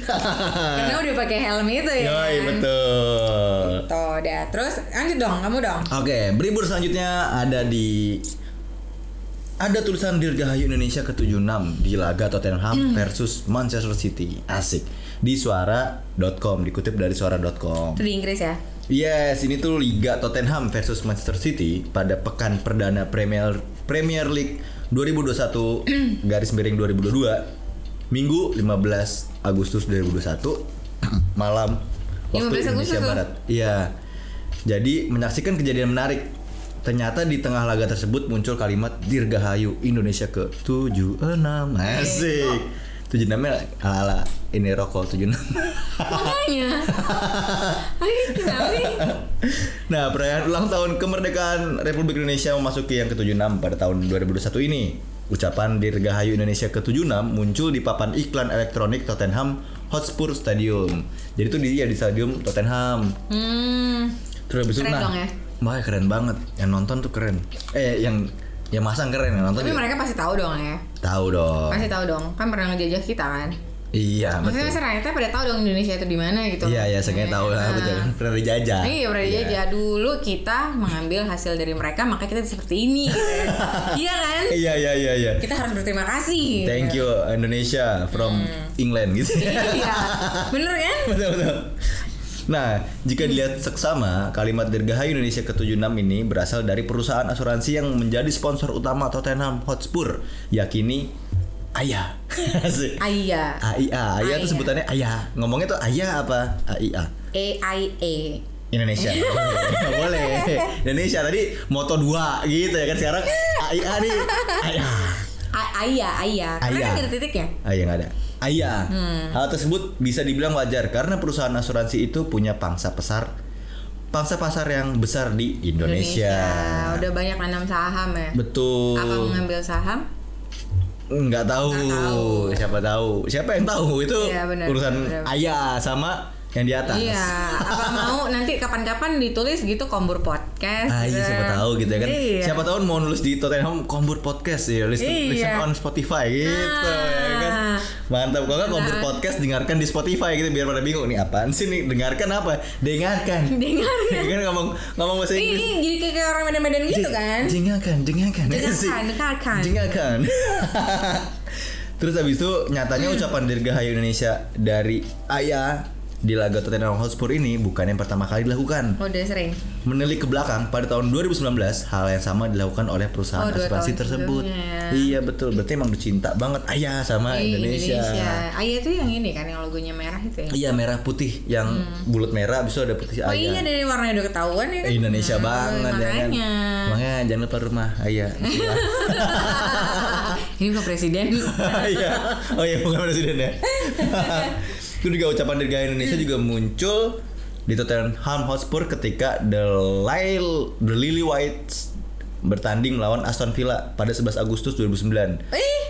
Karena udah pakai helm itu ya. Yoi, betul. Tuh, udah. Terus lanjut dong, kamu dong. Oke, beribur selanjutnya ada di ada tulisan Dirgahayu Indonesia ke-76 di laga Tottenham Hmm. versus Manchester City. Asik. Di suara.com dikutip dari suara.com. Itu di Inggris ya. Yes, ini tuh Liga Tottenham versus Manchester City pada pekan perdana Premier Premier League 2021 garis miring 2022 Minggu 15 Agustus 2021 malam waktu 15 Indonesia Agustus? Barat. Iya. Jadi menyaksikan kejadian menarik. Ternyata di tengah laga tersebut muncul kalimat Dirgahayu Indonesia ke 76. Asik. 76 nya ala-ala ini rokok 76. Makanya. Ayo, kenapa sih? Nah, perayaan ulang tahun kemerdekaan Republik Indonesia memasuki yang ke-76 pada tahun 2021 ini. Ucapan Dirgahayu Indonesia ke-76 muncul di papan iklan elektronik Tottenham Hotspur Stadium. Jadi itu dia di stadium Tottenham. Hmm. Terus habis itu Keren nah, dong ya? wah, keren banget. Yang nonton tuh keren. Eh, yang yang masang keren, yang nonton Tapi juga mereka pasti tahu dong ya. tahu dong. Pasti tahu dong. Kan pernah ngejajah kita kan. Iya, Maksudnya betul. ternyata pada tahu dong Indonesia itu di mana gitu. Iya, iya, saya tahu lah, Nah. betul. Pernah dijajah. Iya pernah dijajah dulu kita mengambil hasil dari mereka maka kita seperti ini. iya kan? Iya, iya, iya, iya. Kita harus berterima kasih. Thank you Indonesia from England gitu. Iya. Bener kan? betul betul. Nah, jika dilihat seksama, kalimat Dirgahayu Indonesia ke-76 ini berasal dari perusahaan asuransi yang menjadi sponsor utama Tottenham Hotspur, yakini Ayah. Asik. Aya. AIA, AIA itu Aya. sebutannya Ayah. Ngomongnya tuh Ayah apa? AIA. A I A. Indonesia. Nggak boleh. Indonesia tadi moto 2 gitu ya kan sekarang AIA nih. Ayah. A- Aya, Aya. Karena Aya. ada titik ya. Ah, iya nggak ada. Ah, iya. Hal tersebut bisa dibilang wajar karena perusahaan asuransi itu punya pangsa pasar pangsa pasar yang besar di Indonesia. Udah banyak nanam saham ya. Betul. Apa mengambil saham? Nggak tahu. Nggak tahu. Siapa tahu? Siapa yang tahu? Itu Iya, benar, urusan benar. ayah sama yang di atas. Iya. Apa mau nanti kapan-kapan ditulis gitu kombur podcast. Ah iya siapa tahu gitu ya kan. Iya. Siapa tahu mau nulis di Tottenham Kombur Podcast ya, listen, Iya. listen on Spotify gitu ya kan. Ah. Mantap kalau nggak Kombur Podcast dengarkan di Spotify gitu biar pada bingung nih apaan sih nih dengarkan apa? Dengarkan. Dengarkan. kan ngomong ngomong bahasa Inggris. ini jadi kayak orang medan-medan gitu kan? Dengarkan, dengarkan. Dengarkan, dengarkan. Dengarkan. Terus habis itu nyatanya Hmm. ucapan Dirgahayu Indonesia dari Ayah di laga Tottenham Hotspur ini bukan yang pertama kali dilakukan. Oh, udah sering. Menilik ke belakang pada tahun 2019 hal yang sama dilakukan oleh perusahaan Oh, asuransi tersebut. sebelumnya. Iya betul, berarti emang cinta banget ayah sama Ih, Indonesia. Ayah itu yang ini kan yang logonya merah itu ya. Iya merah putih yang bulat merah itu ada putih Oh ayah. iya dari warnanya udah ketahuan ya kan. Indonesia Nah, banget ya kan. makanya. Makanya jangan lupa rumah ayah. Ini bukan presiden. Iya. oh iya bukan presiden ya. itu juga ucapan Dirga Indonesia juga muncul di Tottenham Hotspur ketika The Lyle The Lily Whites bertanding melawan Aston Villa pada 11 Agustus 2009. Ih,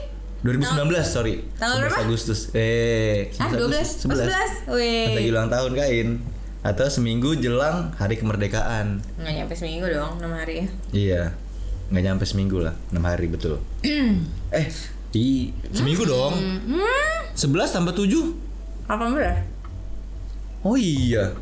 2019 sorry. Tanggal 11 berapa? Agustus. Eh, Ah, 12. 11. 11. Wih. Lagi ulang tahun kain atau seminggu jelang hari kemerdekaan. nggak nyampe seminggu dong, 6 hari ya. Iya. nggak nyampe seminggu lah, 6 hari betul. eh, di seminggu dong. Hmm, 11 tambah 7. 18. Oh iya.